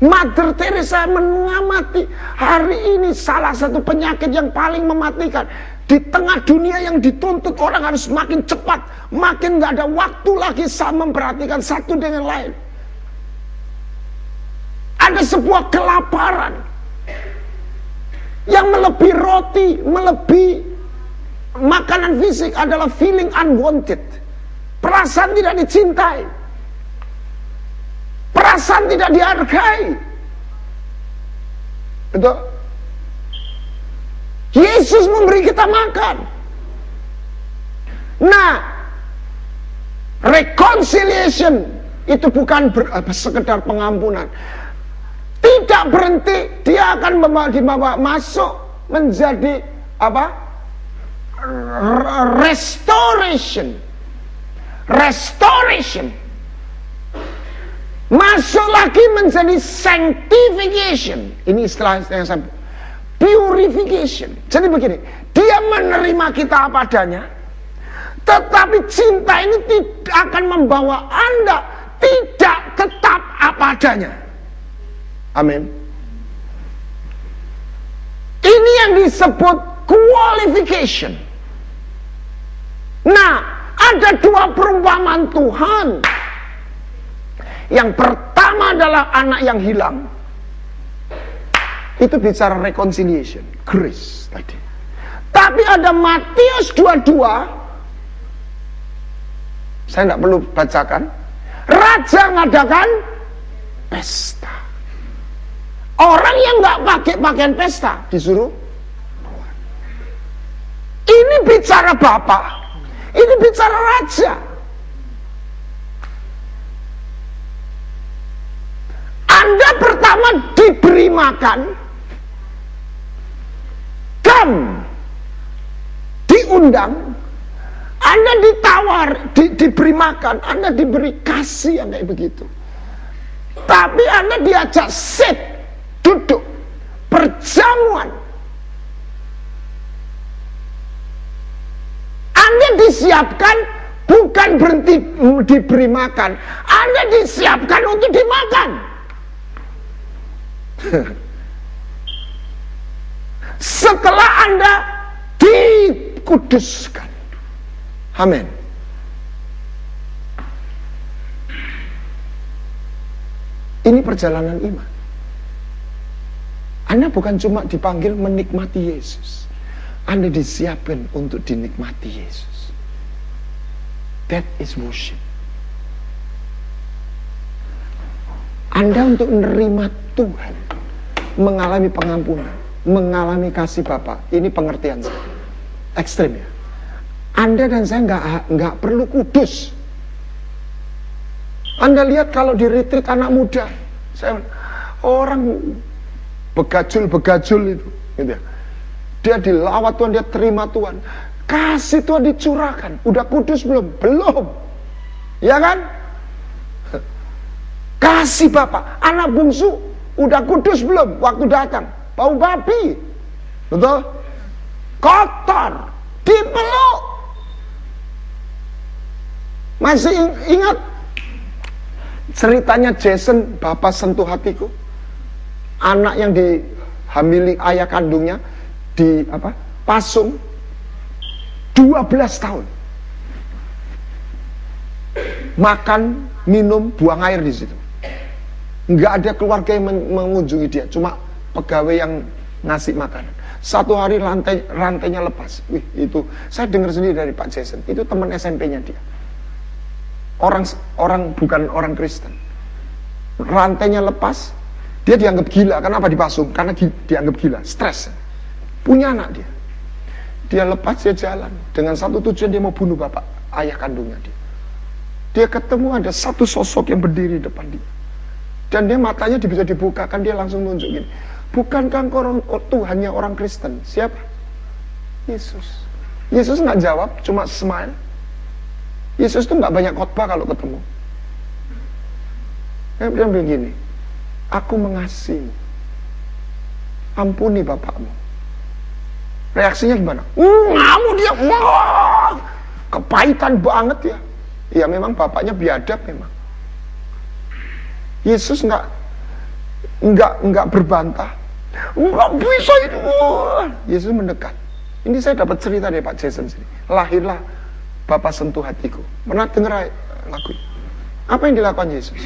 Mother Teresa mengamati hari ini salah satu penyakit yang paling mematikan. Di tengah dunia yang dituntut orang harus makin cepat. Makin gak ada waktu lagi sama memperhatikan satu dengan lain. Ada sebuah kelaparan. Yang melebihi roti, melebihi makanan fisik adalah feeling unwanted. Perasaan tidak dicintai. Perasaan tidak dihargai. Betul? Yesus memberi kita makan. Nah, reconciliation itu bukan ber, sekedar pengampunan. Tidak berhenti, dia akan dibawa masuk menjadi apa? Restoration. Restoration Masuk lagi menjadi sanctification. Ini istilah yang saya purification. Jadi begini, dia menerima kita apa adanya, tetapi cinta ini tidak akan membawa Anda tidak tetap apa adanya. Amin. Ini yang disebut qualification. Nah, ada dua perumpamaan Tuhan yang pertama adalah anak yang hilang. Itu bicara reconciliation, grace tadi. Tapi ada Matius 22 saya tidak perlu bacakan. Raja ngadakan pesta. Orang yang nggak pakai pakaian pesta disuruh Ini bicara bapak, ini bicara raja. Anda pertama diberi makan, kam diundang, Anda ditawar, di, diberi makan, Anda diberi kasih kayak begitu. Tapi Anda diajak sit, duduk, perjamuan. Anda disiapkan bukan berhenti diberi makan. Anda disiapkan untuk dimakan. Setelah Anda dikuduskan. Amin. Ini perjalanan iman. Anda bukan cuma dipanggil menikmati Yesus. Anda disiapkan untuk dinikmati Yesus. That is worship. Anda untuk menerima Tuhan, mengalami pengampunan, mengalami kasih Bapak. Ini pengertian saya. Ekstrim ya. Anda dan saya nggak nggak perlu kudus. Anda lihat kalau di retreat anak muda, saya orang begajul-begajul itu, gitu ya. Dia dilawat Tuhan, dia terima Tuhan. Kasih Tuhan dicurahkan. Udah kudus belum? Belum. Ya kan? Kasih Bapak. Anak bungsu. Udah kudus belum? Waktu datang. Bau babi. Betul? Kotor. Dipeluk. Masih ingat Ceritanya Jason, bapak sentuh hatiku. Anak yang dihamili ayah kandungnya di apa? Pasung 12 tahun. Makan, minum, buang air di situ. Enggak ada keluarga yang mengunjungi dia, cuma pegawai yang ngasih makanan. Satu hari rantai rantainya lepas. Wih, itu saya dengar sendiri dari Pak Jason. Itu teman SMP-nya dia orang orang bukan orang Kristen. Rantainya lepas, dia dianggap gila. Kenapa dipasung? Karena di, dianggap gila, stres. Punya anak dia. Dia lepas dia jalan dengan satu tujuan dia mau bunuh bapak ayah kandungnya dia. Dia ketemu ada satu sosok yang berdiri di depan dia. Dan dia matanya bisa dibukakan dia langsung nunjukin. Bukankah orang oh, Tuhannya orang Kristen? Siapa? Yesus. Yesus nggak jawab, cuma smile. Yesus tuh nggak banyak khotbah kalau ketemu. Dia bilang begini, aku mengasihi, ampuni bapakmu. Reaksinya gimana? Ngamu dia, wah, kepahitan banget ya. Ya memang bapaknya biadab memang. Yesus nggak nggak nggak berbantah, nggak bisa itu. Yesus mendekat. Ini saya dapat cerita dari Pak Jason sini. Lahirlah Bapak sentuh hatiku. Pernah dengar lagu Apa yang dilakukan Yesus?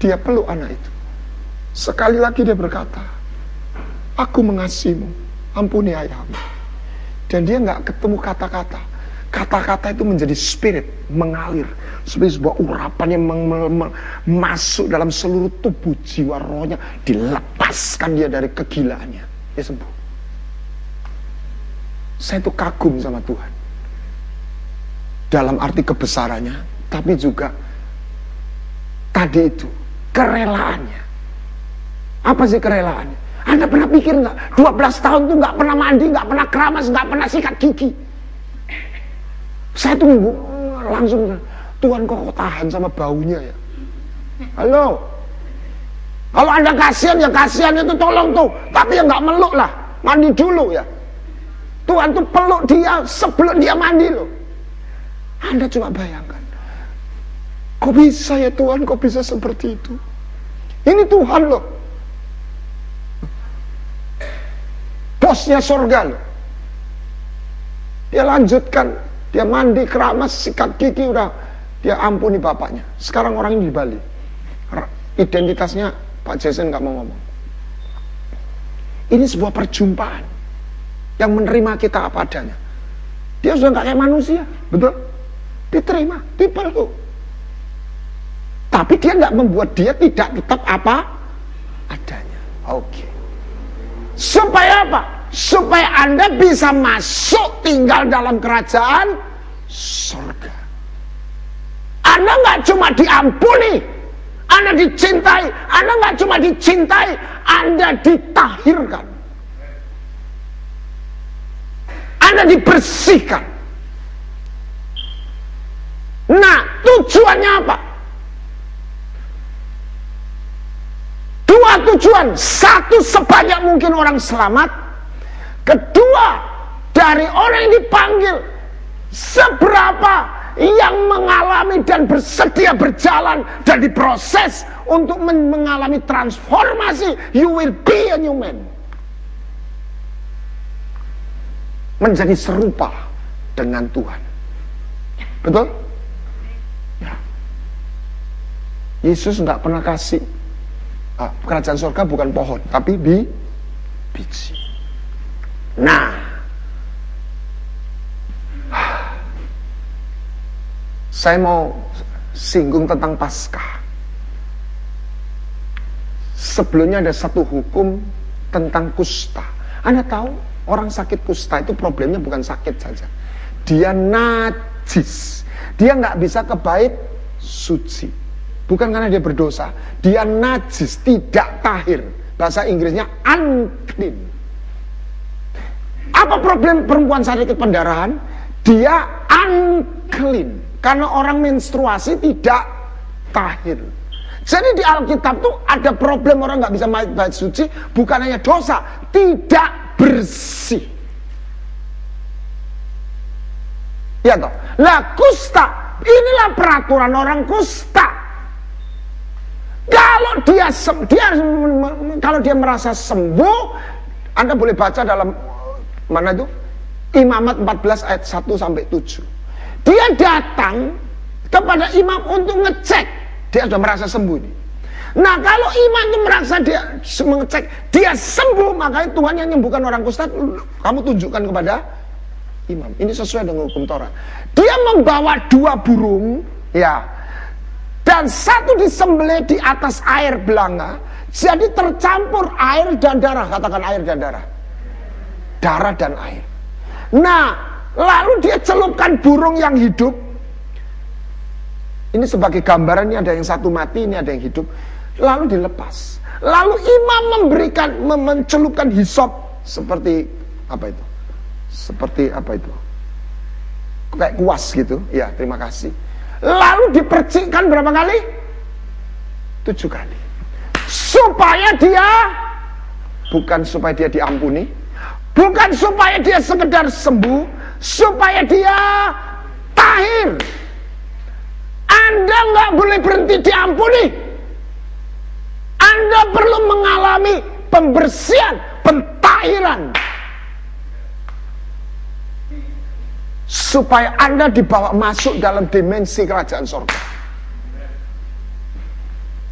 Dia peluk anak itu. Sekali lagi dia berkata, Aku mengasihimu, ampuni ayahmu. Dan dia nggak ketemu kata-kata. Kata-kata itu menjadi spirit, mengalir. Seperti sebuah urapan yang masuk dalam seluruh tubuh jiwa rohnya. Dilepaskan dia dari kegilaannya. Dia sembuh. Saya itu kagum sama Tuhan dalam arti kebesarannya, tapi juga tadi itu kerelaannya. Apa sih kerelaannya? Anda pernah pikir nggak? 12 tahun tuh nggak pernah mandi, nggak pernah keramas, nggak pernah sikat gigi. Saya tunggu langsung Tuhan kok, kok tahan sama baunya ya? Halo? Kalau anda kasihan ya kasihan itu tolong tuh, tapi ya nggak meluk lah, mandi dulu ya. Tuhan tuh peluk dia sebelum dia mandi loh. Anda coba bayangkan. Kok bisa ya Tuhan, kok bisa seperti itu? Ini Tuhan loh. Bosnya surga loh. Dia lanjutkan, dia mandi keramas, sikat gigi udah dia ampuni bapaknya. Sekarang orang ini di Bali. Identitasnya Pak Jason nggak mau ngomong. Ini sebuah perjumpaan yang menerima kita apa adanya. Dia sudah nggak kayak manusia, betul? diterima, dipeluk. Tapi dia tidak membuat dia tidak tetap apa adanya. Oke. Okay. Supaya apa? Supaya Anda bisa masuk tinggal dalam kerajaan surga. Anda nggak cuma diampuni, Anda dicintai, Anda nggak cuma dicintai, Anda ditahirkan. Anda dibersihkan. Nah, tujuannya apa? Dua tujuan, satu sebanyak mungkin orang selamat, kedua dari orang yang dipanggil seberapa yang mengalami dan bersedia berjalan dan diproses untuk mengalami transformasi you will be a new man. Menjadi serupa dengan Tuhan. Betul? Ya. Yesus nggak pernah kasih ah, kerajaan surga bukan pohon tapi di biji nah Saya mau singgung tentang Paskah. Sebelumnya ada satu hukum tentang kusta. Anda tahu orang sakit kusta itu problemnya bukan sakit saja. Dia najis. Dia nggak bisa ke bait suci. Bukan karena dia berdosa. Dia najis, tidak tahir. Bahasa Inggrisnya unclean. Apa problem perempuan sakit pendarahan? Dia unclean. Karena orang menstruasi tidak tahir. Jadi di Alkitab tuh ada problem orang nggak bisa bait suci, bukan hanya dosa, tidak bersih. Ya toh. Lah kusta, inilah peraturan orang kusta. Kalau dia dia kalau dia merasa sembuh, Anda boleh baca dalam mana itu? Imamat 14 ayat 1 sampai 7. Dia datang kepada imam untuk ngecek dia sudah merasa sembuh ini. Nah kalau imam itu merasa dia mengecek dia sembuh maka Tuhan yang menyembuhkan orang kusta kamu tunjukkan kepada imam. Ini sesuai dengan hukum Torah. Dia membawa dua burung ya dan satu disembelih di atas air belanga jadi tercampur air dan darah katakan air dan darah darah dan air. Nah Lalu dia celupkan burung yang hidup. Ini sebagai gambaran ini ada yang satu mati, ini ada yang hidup. Lalu dilepas. Lalu imam memberikan mencelupkan hisop seperti apa itu? Seperti apa itu? Kayak kuas gitu. Ya, terima kasih. Lalu dipercikkan berapa kali? Tujuh kali. Supaya dia bukan supaya dia diampuni, bukan supaya dia sekedar sembuh, supaya dia tahir. Anda nggak boleh berhenti diampuni. Anda perlu mengalami pembersihan, pentahiran. Supaya Anda dibawa masuk dalam dimensi kerajaan surga.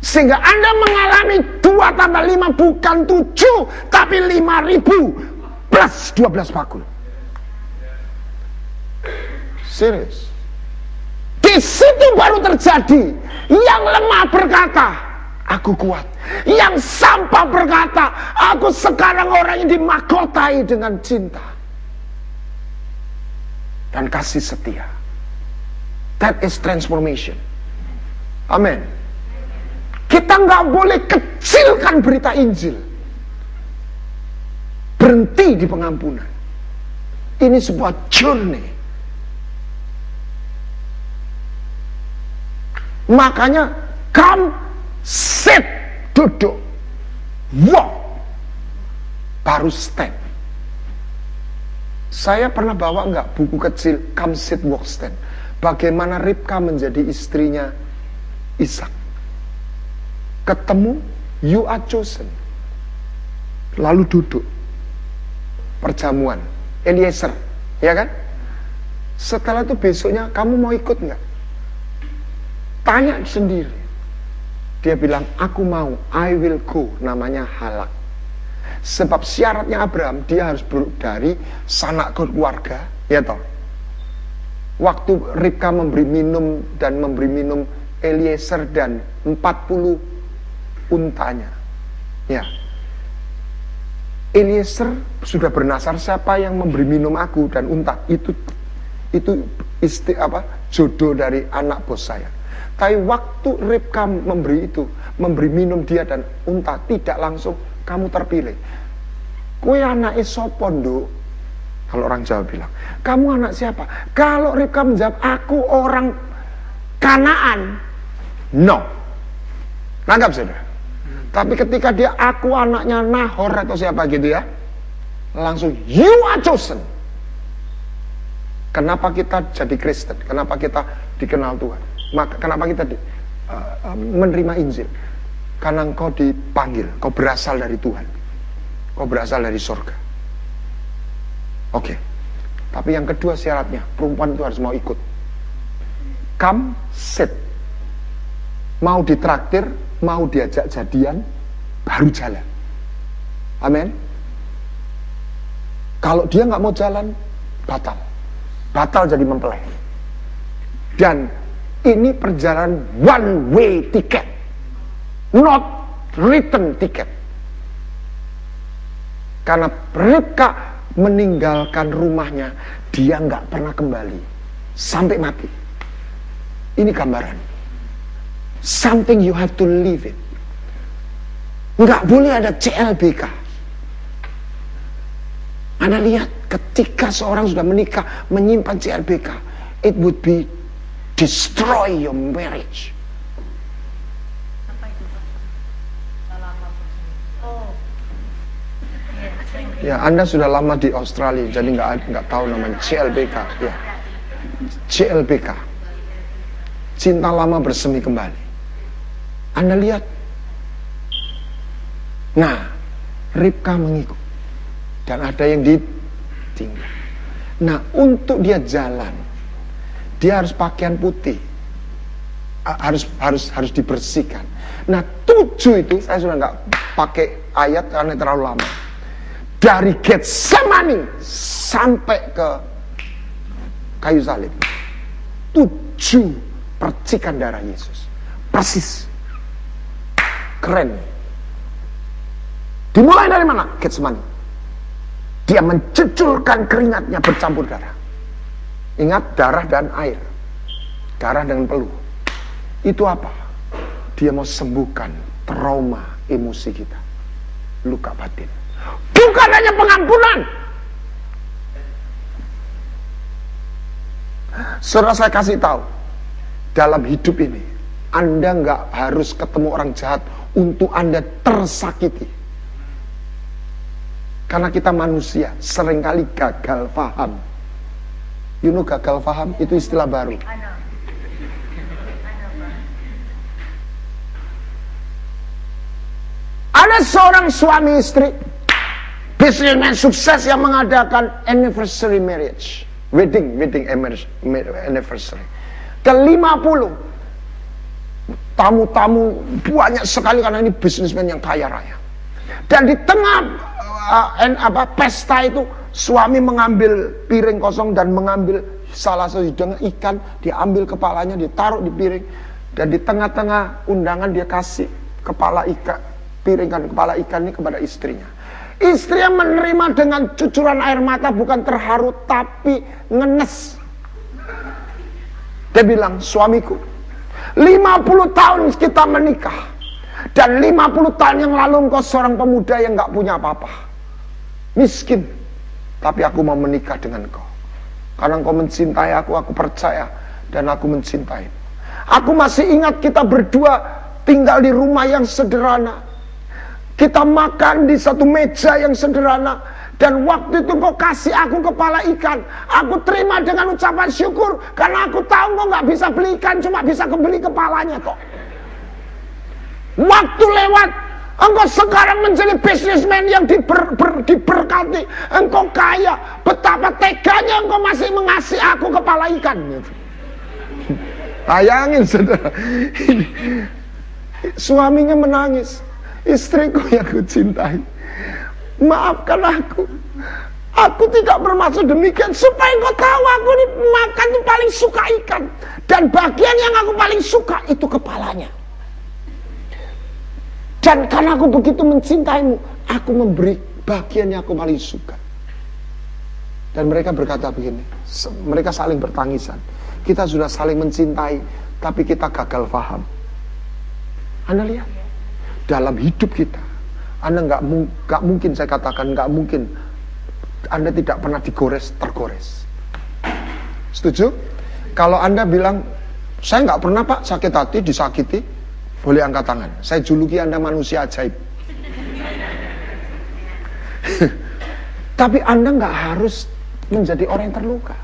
Sehingga Anda mengalami dua tambah lima bukan tujuh, tapi lima ribu plus dua belas bakul. Serius. Di situ baru terjadi. Yang lemah berkata, aku kuat. Yang sampah berkata, aku sekarang orang yang dimakotai dengan cinta. Dan kasih setia. That is transformation. Amin. Kita nggak boleh kecilkan berita Injil. Berhenti di pengampunan. Ini sebuah journey Makanya come sit duduk walk baru stand. Saya pernah bawa enggak buku kecil come sit walk stand. Bagaimana Ribka menjadi istrinya Ishak. Ketemu you are chosen. Lalu duduk. Perjamuan. Eliezer. Ya kan? Setelah itu besoknya kamu mau ikut enggak? Tanya sendiri. Dia bilang, aku mau, I will go. Namanya halak. Sebab syaratnya Abraham, dia harus dari sanak keluarga. Ya toh. Waktu Ribka memberi minum dan memberi minum Eliezer dan 40 untanya. Ya. Eliezer sudah bernasar siapa yang memberi minum aku dan unta itu itu isti apa jodoh dari anak bos saya tapi waktu Ribka memberi itu, memberi minum dia dan unta, tidak langsung kamu terpilih. Kue anak isopondo, kalau orang Jawa bilang, kamu anak siapa? Kalau Ribka menjawab, aku orang Kanaan. No. Nanggap saudara. Tapi ketika dia aku anaknya Nahor atau siapa gitu ya, langsung you are chosen. Kenapa kita jadi Kristen? Kenapa kita dikenal Tuhan? Maka kenapa kita di, uh, menerima Injil? Karena engkau dipanggil, kau berasal dari Tuhan. Kau berasal dari surga. Oke. Okay. Tapi yang kedua syaratnya, perempuan itu harus mau ikut. Come, sit. Mau ditraktir, mau diajak jadian, baru jalan. Amin. Kalau dia nggak mau jalan, batal. Batal jadi mempelai. Dan ini perjalanan one way ticket. Not return ticket. Karena Ribka meninggalkan rumahnya, dia nggak pernah kembali sampai mati. Ini gambaran. Something you have to live it. Nggak boleh ada CLBK. Anda lihat ketika seorang sudah menikah menyimpan CLBK, it would be destroy your marriage. Ya, Anda sudah lama di Australia, jadi nggak nggak tahu namanya CLBK. Ya, CLBK. Cinta lama bersemi kembali. Anda lihat. Nah, Ribka mengikut. Dan ada yang ditinggal. Nah, untuk dia jalan, dia harus pakaian putih. Harus harus harus dibersihkan. Nah, tujuh itu saya sudah nggak pakai ayat karena terlalu lama dari Getsemani sampai ke kayu salib. Tujuh percikan darah Yesus. Persis. Keren. Dimulai dari mana? Getsemani. Dia mencucurkan keringatnya bercampur darah. Ingat darah dan air. Darah dengan peluh. Itu apa? Dia mau sembuhkan trauma emosi kita. Luka batin. Bukan hanya pengampunan. Saudara saya kasih tahu, dalam hidup ini, Anda nggak harus ketemu orang jahat untuk Anda tersakiti. Karena kita manusia, sering kali gagal paham. You know gagal paham itu istilah baru. Ada seorang suami istri Businessman sukses yang mengadakan anniversary marriage. Wedding, wedding anniversary. Ke-50. Tamu-tamu banyak sekali karena ini bisnismen yang kaya raya. Dan di tengah uh, en, apa pesta itu suami mengambil piring kosong dan mengambil salah satu hidangan ikan, diambil kepalanya, ditaruh di piring dan di tengah-tengah undangan dia kasih kepala ikan, piring kan kepala ikan ini kepada istrinya. Istri yang menerima dengan cucuran air mata bukan terharu tapi ngenes. Dia bilang, suamiku, 50 tahun kita menikah. Dan 50 tahun yang lalu engkau seorang pemuda yang gak punya apa-apa. Miskin. Tapi aku mau menikah dengan engkau. Karena engkau mencintai aku, aku percaya. Dan aku mencintai. Aku masih ingat kita berdua tinggal di rumah yang sederhana. Kita makan di satu meja yang sederhana. Dan waktu itu kau kasih aku kepala ikan. Aku terima dengan ucapan syukur. Karena aku tahu kau nggak bisa beli ikan. Cuma bisa kebeli kepalanya kok. Waktu lewat. Engkau sekarang menjadi bisnismen yang diber, ber, diberkati. Engkau kaya. Betapa teganya engkau masih mengasihi aku kepala ikan. Bayangin saudara. Suaminya menangis. Istriku yang aku cintai. Maafkan aku. Aku tidak bermaksud demikian supaya kau tahu aku ini makan tuh paling suka ikan dan bagian yang aku paling suka itu kepalanya. Dan karena aku begitu mencintaimu, aku memberi bagian yang aku paling suka. Dan mereka berkata begini, mereka saling bertangisan. Kita sudah saling mencintai, tapi kita gagal paham. Anda lihat, dalam hidup kita. Anda nggak nggak mungkin saya katakan nggak mungkin Anda tidak pernah digores tergores. Setuju? Kalau Anda bilang saya nggak pernah pak sakit hati disakiti, Boleh angkat tangan. Saya juluki Anda manusia ajaib. (laughs) Tapi Anda nggak harus menjadi orang yang terluka.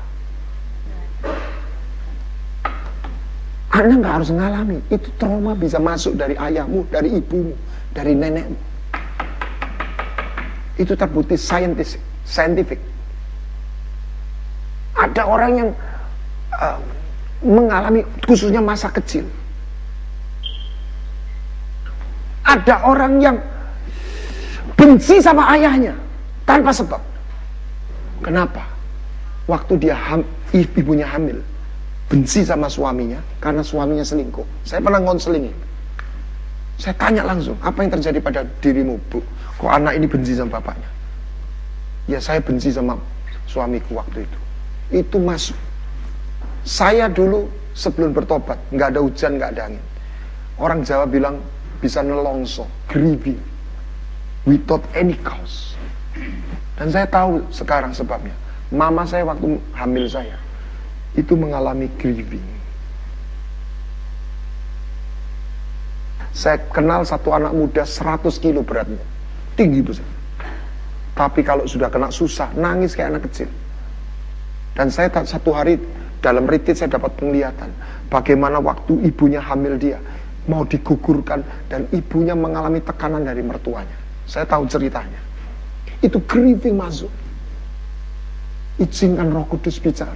Anda nggak harus mengalami. Itu trauma bisa masuk dari ayahmu, dari ibumu, dari nenekmu. Itu terbukti saintis, scientific. Ada orang yang uh, mengalami khususnya masa kecil ada orang yang benci sama ayahnya tanpa sebab. Kenapa? Waktu dia ham, ibunya hamil, benci sama suaminya karena suaminya selingkuh. Saya pernah ngonseling. Saya tanya langsung, apa yang terjadi pada dirimu, Bu? Kok anak ini benci sama bapaknya? Ya saya benci sama suamiku waktu itu. Itu masuk. Saya dulu sebelum bertobat, nggak ada hujan, nggak ada angin. Orang Jawa bilang bisa nelongso, grieving without any cause. Dan saya tahu sekarang sebabnya. Mama saya waktu hamil saya itu mengalami grieving. Saya kenal satu anak muda 100 kilo beratnya. Tinggi besar. Tapi kalau sudah kena susah, nangis kayak anak kecil. Dan saya satu hari dalam retreat saya dapat penglihatan. Bagaimana waktu ibunya hamil dia mau digugurkan dan ibunya mengalami tekanan dari mertuanya. Saya tahu ceritanya. Itu grieving masuk. Izinkan Roh Kudus bicara.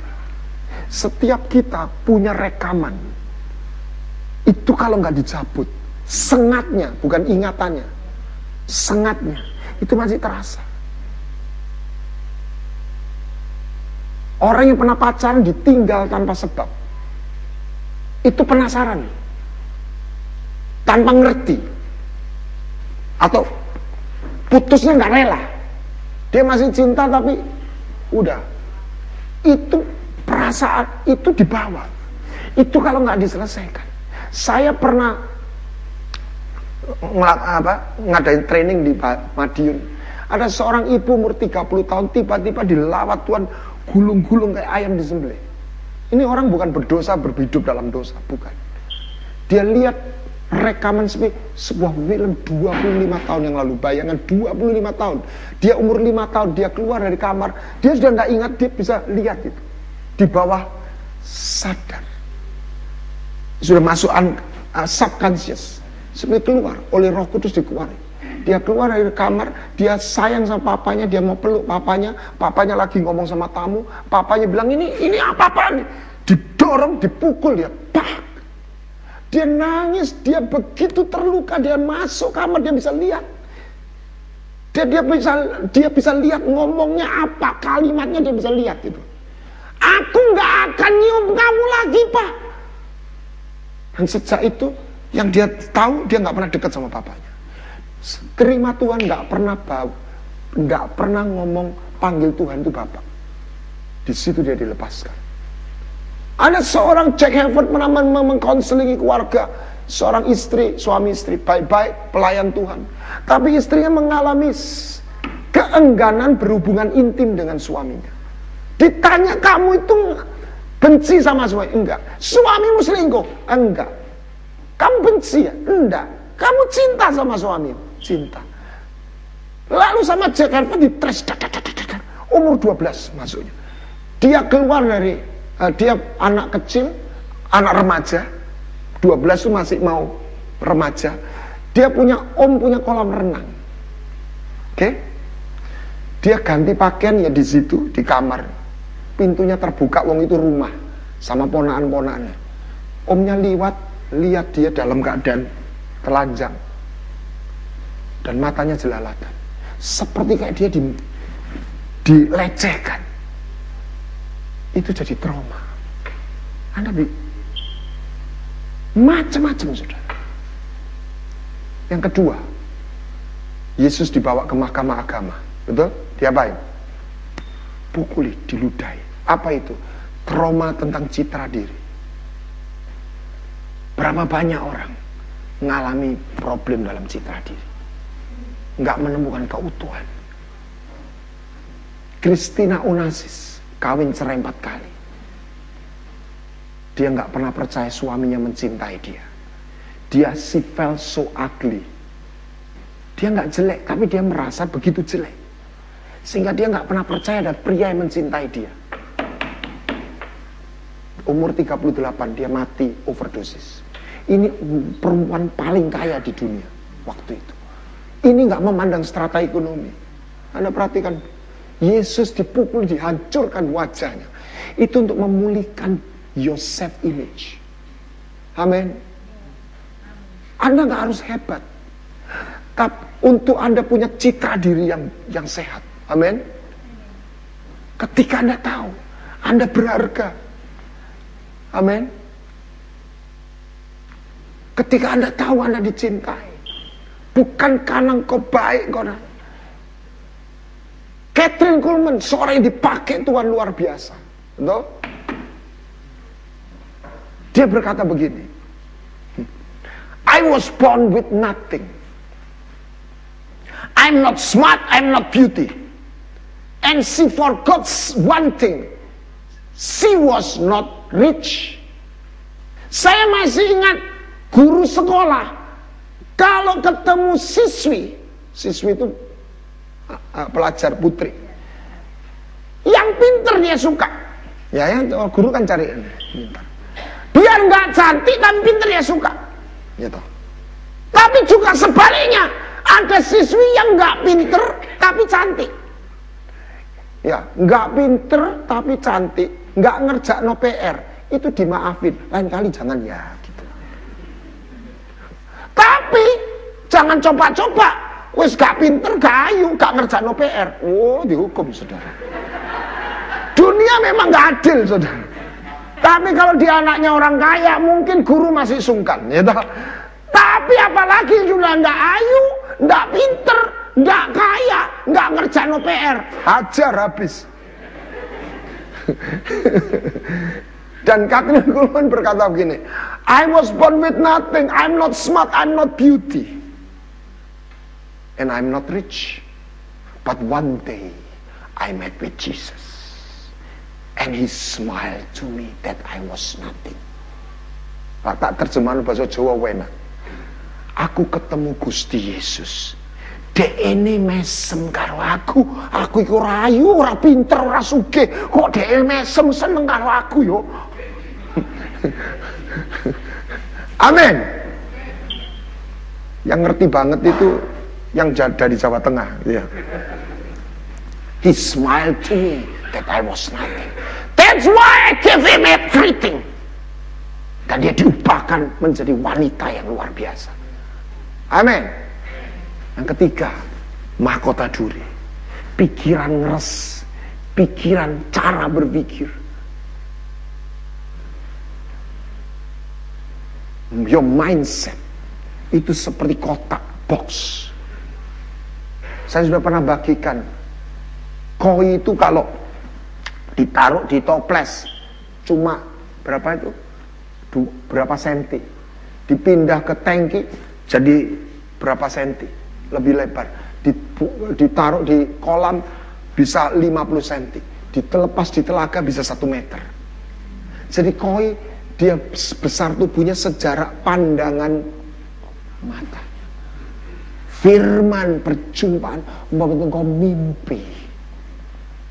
Setiap kita punya rekaman. Itu kalau nggak dicabut, sengatnya, bukan ingatannya, sengatnya. Itu masih terasa. Orang yang pernah pacaran ditinggal tanpa sebab. Itu penasaran. Tanpa ngerti. Atau putusnya nggak rela. Dia masih cinta tapi udah. Itu perasaan itu dibawa. Itu kalau nggak diselesaikan. Saya pernah ngelak, apa, ngadain training di Madiun. Ada seorang ibu umur 30 tahun tiba-tiba dilawat Tuhan gulung-gulung kayak ayam disembelih. Ini orang bukan berdosa berhidup dalam dosa bukan. Dia lihat rekaman seperti sebuah film 25 tahun yang lalu. Bayangkan 25 tahun. Dia umur 5 tahun dia keluar dari kamar. Dia sudah nggak ingat dia bisa lihat itu. Di bawah sadar. Sudah masuk un, uh, subconscious seperti keluar oleh roh kudus dikeluarin dia keluar dari kamar dia sayang sama papanya dia mau peluk papanya papanya lagi ngomong sama tamu papanya bilang ini ini apa apa didorong dipukul dia pak dia nangis, dia begitu terluka, dia masuk kamar, dia bisa lihat. Dia, dia bisa dia bisa lihat ngomongnya apa, kalimatnya dia bisa lihat itu. Aku nggak akan nyium kamu lagi, Pak. Dan sejak itu yang dia tahu dia nggak pernah dekat sama papanya. Terima Tuhan nggak pernah bau, nggak pernah ngomong panggil Tuhan itu Bapak. Di situ dia dilepaskan. Ada seorang Jack Havert menaman mengkonselingi keluarga. Seorang istri, suami istri, baik-baik, pelayan Tuhan. Tapi istrinya mengalami keengganan berhubungan intim dengan suaminya. Ditanya kamu itu benci sama suami? Enggak. Suamimu selingkuh? Enggak. Kamu benci ya? Enggak. Kamu cinta sama suami? Cinta. Lalu sama Jack Havert di tres, umur 12 masuknya. Dia keluar dari uh, dia anak kecil, anak remaja, 12 itu masih mau remaja. Dia punya om punya kolam renang. Oke? Okay? Dia ganti pakaian ya di situ di kamar. Pintunya terbuka, wong itu rumah sama ponaan-ponaannya. Omnya liwat, lihat dia dalam keadaan telanjang dan matanya jelalatan. Seperti kayak dia di, dilecehkan itu jadi trauma. Anda bi macam-macam saudara. Yang kedua, Yesus dibawa ke mahkamah agama, betul? Diapain? Pukuli, diludahi. Apa itu? Trauma tentang citra diri. Berapa banyak orang mengalami problem dalam citra diri. Nggak menemukan keutuhan. Christina Onassis kawin cerai empat kali. Dia nggak pernah percaya suaminya mencintai dia. Dia she felt so ugly. Dia nggak jelek, tapi dia merasa begitu jelek. Sehingga dia nggak pernah percaya ada pria yang mencintai dia. Umur 38 dia mati overdosis. Ini perempuan paling kaya di dunia waktu itu. Ini nggak memandang strata ekonomi. Anda perhatikan, Yesus dipukul, dihancurkan wajahnya. Itu untuk memulihkan your self image. Amin. Anda nggak harus hebat. Tapi untuk Anda punya citra diri yang yang sehat. Amin. Ketika Anda tahu Anda berharga. Amin. Ketika Anda tahu Anda dicintai. Bukan karena engkau baik, kau Catherine Coleman, seorang yang dipakai Tuhan luar biasa. Betul? Dia berkata begini. I was born with nothing. I'm not smart, I'm not beauty. And she forgot one thing. She was not rich. Saya masih ingat guru sekolah kalau ketemu siswi, siswi itu pelajar putri, yang pinter dia suka. Ya, ya, guru kan cari pinter. Biar nggak cantik tapi pinter dia suka. Gitu. Tapi juga sebaliknya, ada siswi yang nggak pinter tapi cantik. Ya, nggak pinter tapi cantik, nggak ngerjain no PR, itu dimaafin. Lain kali jangan ya. Tapi jangan coba-coba. Wis gak pinter, gak ayu, gak ngerjain PR. Oh, dihukum saudara. Dunia memang gak adil saudara. Tapi kalau dia anaknya orang kaya, mungkin guru masih sungkan. Ya toh? Tapi apalagi sudah nggak ayu, nggak pinter, nggak kaya, nggak ngerjain PR. Hajar habis. (laughs) Dan Catherine Kuhlman berkata begini, I was born with nothing, I'm not smart, I'm not beauty. And I'm not rich. But one day, I met with Jesus. And he smiled to me that I was nothing. Tak terjemahan bahasa Jawa wena. Aku ketemu Gusti Yesus. Dek ini mesem karo aku. Aku iku rayu, ora pinter, ora sugih. Kok dek mesem seneng karo aku yo. (laughs) Amin. Yang ngerti banget itu yang dari Jawa Tengah, ya. He smiled to me that I was nothing. That's why I give him everything. Dan dia diubahkan menjadi wanita yang luar biasa. Amin. Yang ketiga, mahkota duri. Pikiran ngeres, pikiran cara berpikir. your mindset itu seperti kotak box. Saya sudah pernah bagikan koi itu kalau ditaruh di toples cuma berapa itu? Du, berapa senti? Dipindah ke tangki jadi berapa senti? Lebih lebar. Ditaruh di kolam bisa 50 senti. Ditelepas di telaga bisa satu meter. Jadi koi dia besar tubuhnya sejarah pandangan mata. Firman perjumpaan membuat engkau mimpi.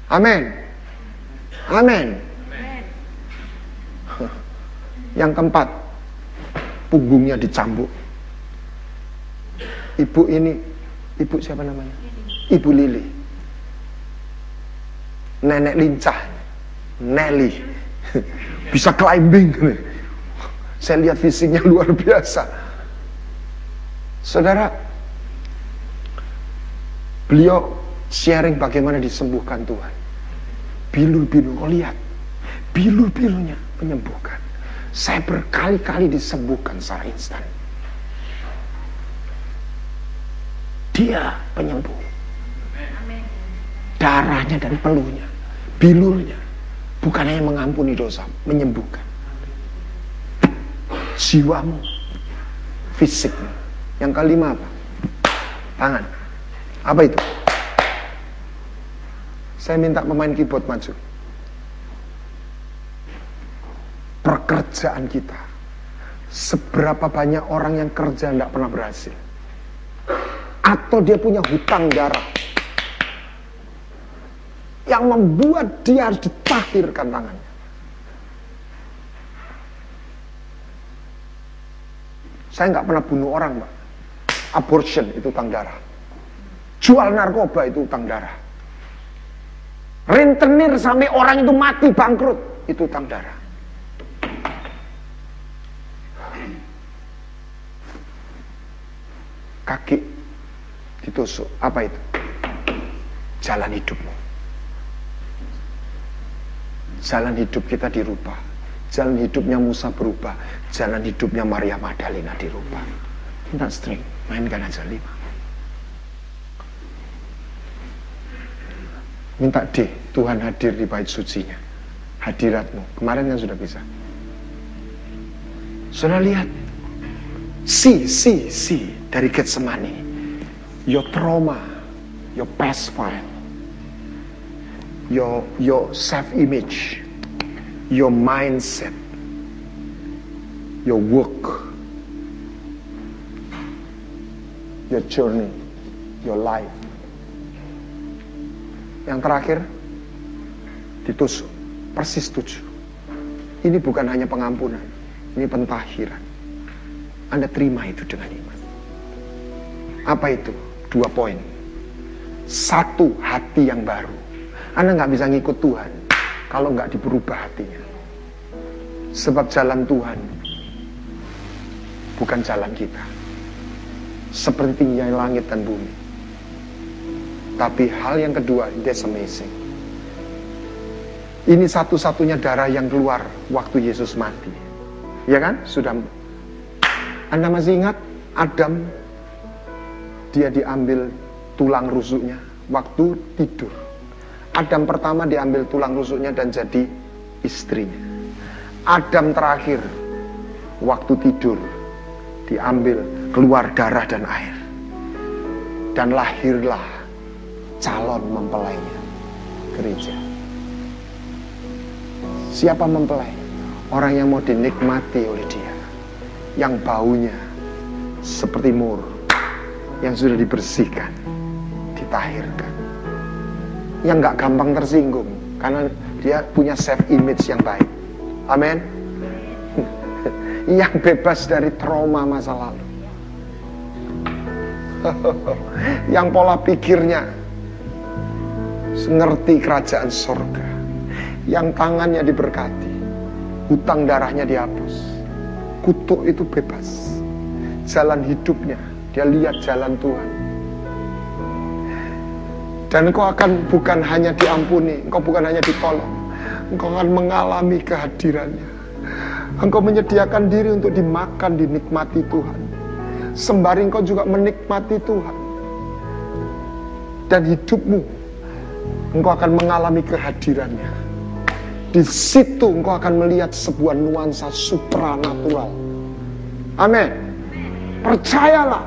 Amin. Amin. Yang keempat, punggungnya dicambuk. Ibu ini, ibu siapa namanya? Ibu Lili. Nenek lincah. Nelly (laughs) bisa climbing. Saya lihat fisiknya luar biasa. Saudara, beliau sharing bagaimana disembuhkan Tuhan. Bilur-bilur, kau lihat. Bilur-bilurnya menyembuhkan. Saya berkali-kali disembuhkan secara instan. Dia penyembuh. Darahnya dan peluhnya, bilurnya Bukan hanya mengampuni dosa, menyembuhkan. Jiwamu, fisikmu. Yang kelima apa? Tangan. Apa itu? Saya minta pemain keyboard maju. Pekerjaan kita, Seberapa banyak orang yang kerja tidak pernah berhasil. Atau dia punya hutang darah. Yang membuat dia harus ditahirkan tangannya. Saya nggak pernah bunuh orang, Pak. Abortion itu utang darah. Jual narkoba itu utang darah. Rentenir sampai orang itu mati bangkrut itu utang darah. Kaki ditusuk, apa itu? Jalan hidupmu. Jalan hidup kita dirubah. Jalan hidupnya Musa berubah. Jalan hidupnya Maria Magdalena dirubah. Minta string, mainkan aja lima. Minta D, Tuhan hadir di bait sucinya. Hadiratmu. Kemarin kan sudah bisa. Sudah lihat. Si, si, si dari Getsemani. Your trauma, your past file, your, your self-image, your mindset, your work, your journey, your life. Yang terakhir, ditusuk. Persis tujuh. Ini bukan hanya pengampunan, ini pentahiran. Anda terima itu dengan iman. Apa itu? Dua poin. Satu, hati yang baru. Anda nggak bisa ngikut Tuhan kalau nggak diberubah hatinya. Sebab jalan Tuhan bukan jalan kita. Sepertinya langit dan bumi. Tapi hal yang kedua, that's amazing. Ini satu-satunya darah yang keluar waktu Yesus mati. Ya kan? Sudah. Anda masih ingat Adam dia diambil tulang rusuknya waktu tidur. Adam pertama diambil tulang rusuknya dan jadi istrinya. Adam terakhir waktu tidur diambil keluar darah dan air. Dan lahirlah calon mempelainya gereja. Siapa mempelai? Orang yang mau dinikmati oleh dia. Yang baunya seperti mur. Yang sudah dibersihkan. Ditahirkan. Yang gak gampang tersinggung. Karena dia punya self image yang baik. Amin. (laughs) yang bebas dari trauma masa lalu. (laughs) yang pola pikirnya ngerti kerajaan surga yang tangannya diberkati, hutang darahnya dihapus, kutuk itu bebas, jalan hidupnya dia lihat jalan Tuhan. Dan engkau akan bukan hanya diampuni, engkau bukan hanya ditolong, engkau akan mengalami kehadirannya. Engkau menyediakan diri untuk dimakan, dinikmati Tuhan. Sembari engkau juga menikmati Tuhan. Dan hidupmu, engkau akan mengalami kehadirannya. Di situ engkau akan melihat sebuah nuansa supranatural. Amin. Percayalah.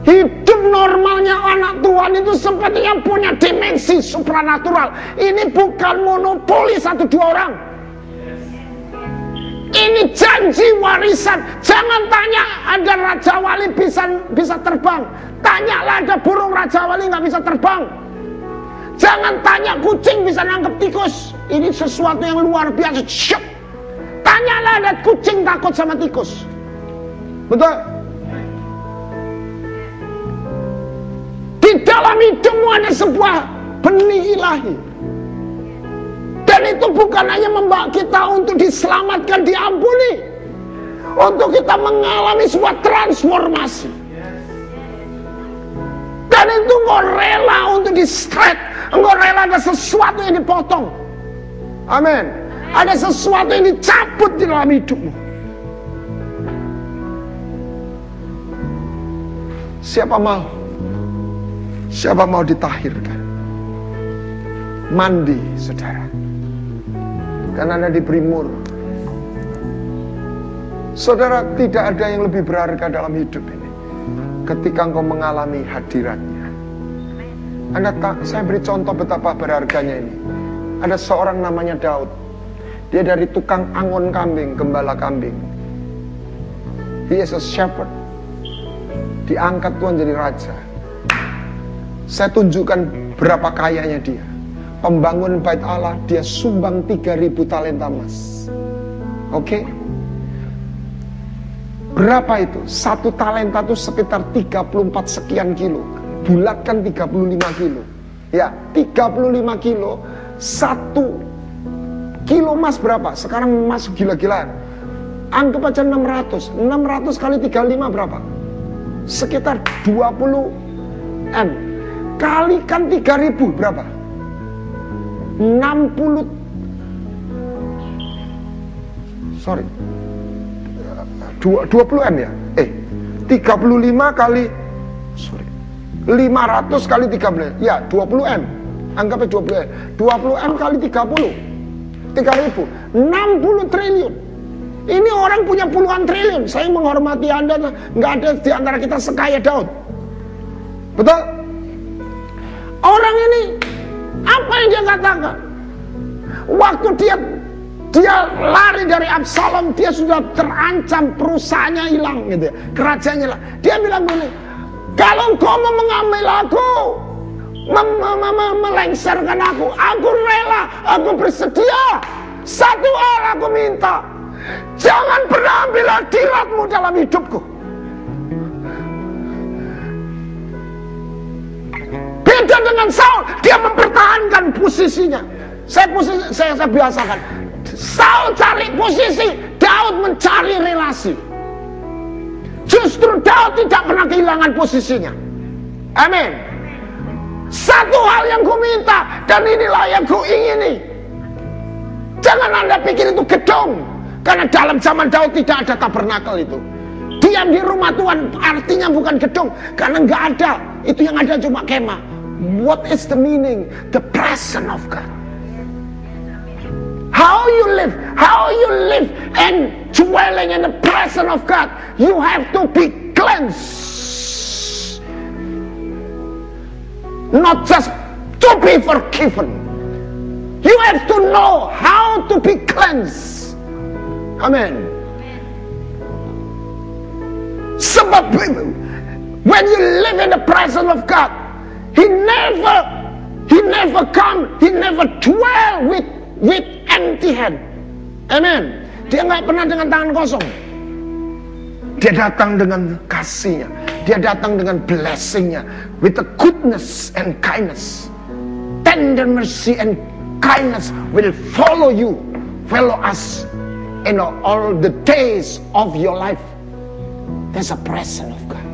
Hidup normalnya anak Tuhan itu sepertinya punya dimensi supranatural. Ini bukan monopoli satu dua orang. Ini janji warisan. Jangan tanya ada raja wali bisa bisa terbang. Tanyalah ada burung raja wali nggak bisa terbang. Jangan tanya kucing bisa nangkep tikus. Ini sesuatu yang luar biasa. Syuk. Tanyalah ada kucing takut sama tikus. Betul? Di dalam hidupmu ada sebuah benih ilahi. Dan itu bukan hanya membawa kita untuk diselamatkan, diampuni. Untuk kita mengalami sebuah transformasi. Dan itu engkau rela untuk di straight. Engkau rela ada sesuatu yang dipotong. Amin. Ada sesuatu yang dicabut di dalam hidupmu. Siapa mau? Siapa mau ditahirkan? Mandi, saudara. Karena ada diberi mur. Saudara, tidak ada yang lebih berharga dalam hidup ini. Ketika engkau mengalami hadiratnya. Anda tak, saya beri contoh betapa berharganya ini. Ada seorang namanya Daud. Dia dari tukang angon kambing, gembala kambing. He is a shepherd. Diangkat Tuhan jadi raja. Saya tunjukkan berapa kayanya dia. Pembangun bait Allah, dia sumbang 3000 talenta emas. Oke? Okay? Berapa itu? Satu talenta itu sekitar 34 sekian kilo. Bulatkan 35 kilo. Ya, 35 kilo. Satu kilo emas berapa? Sekarang emas gila-gilaan. Anggap aja 600. 600 kali 35 berapa? Sekitar 20 M kalikan 3000 berapa? 60 sorry 20 M ya? Eh 35 kali sorry 500 kali 30 ya 20 M. Anggapnya 20 M. 20 M kali 30 3000 60 triliun. Ini orang punya puluhan triliun. Saya menghormati anda nggak ada di antara kita sekaya Daud. Betul? Orang ini apa yang dia katakan? Waktu dia dia lari dari Absalom, dia sudah terancam perusahaannya hilang gitu ya. Kerajaannya hilang. Dia bilang gini, kalau engkau mau mengambil aku, mem mem melengsarkan aku, aku rela, aku bersedia. Satu hal aku minta, jangan pernah ambil hadiratmu dalam hidupku. Beda dengan Saul, dia mempertahankan posisinya. Saya posisi, saya, saya biasakan. Saul cari posisi, Daud mencari relasi. Justru Daud tidak pernah kehilangan posisinya. Amin. Satu hal yang ku minta dan inilah yang ku ingini. Jangan anda pikir itu gedung. Karena dalam zaman Daud tidak ada tabernakel itu. Diam di rumah Tuhan artinya bukan gedung. Karena nggak ada. Itu yang ada cuma kemah. What is the meaning? The presence of God. How you live, how you live and dwelling in the presence of God, you have to be cleansed. Not just to be forgiven. You have to know how to be cleansed. Amen. Sebab when you live in the presence of God, He never, he never come, he never dwell with with empty hand. Amen. Dia nggak pernah dengan tangan kosong. Dia datang dengan kasihnya. Dia datang dengan blessingnya. With the goodness and kindness. Tender mercy and kindness will follow you. Follow us in all the days of your life. There's a presence of God.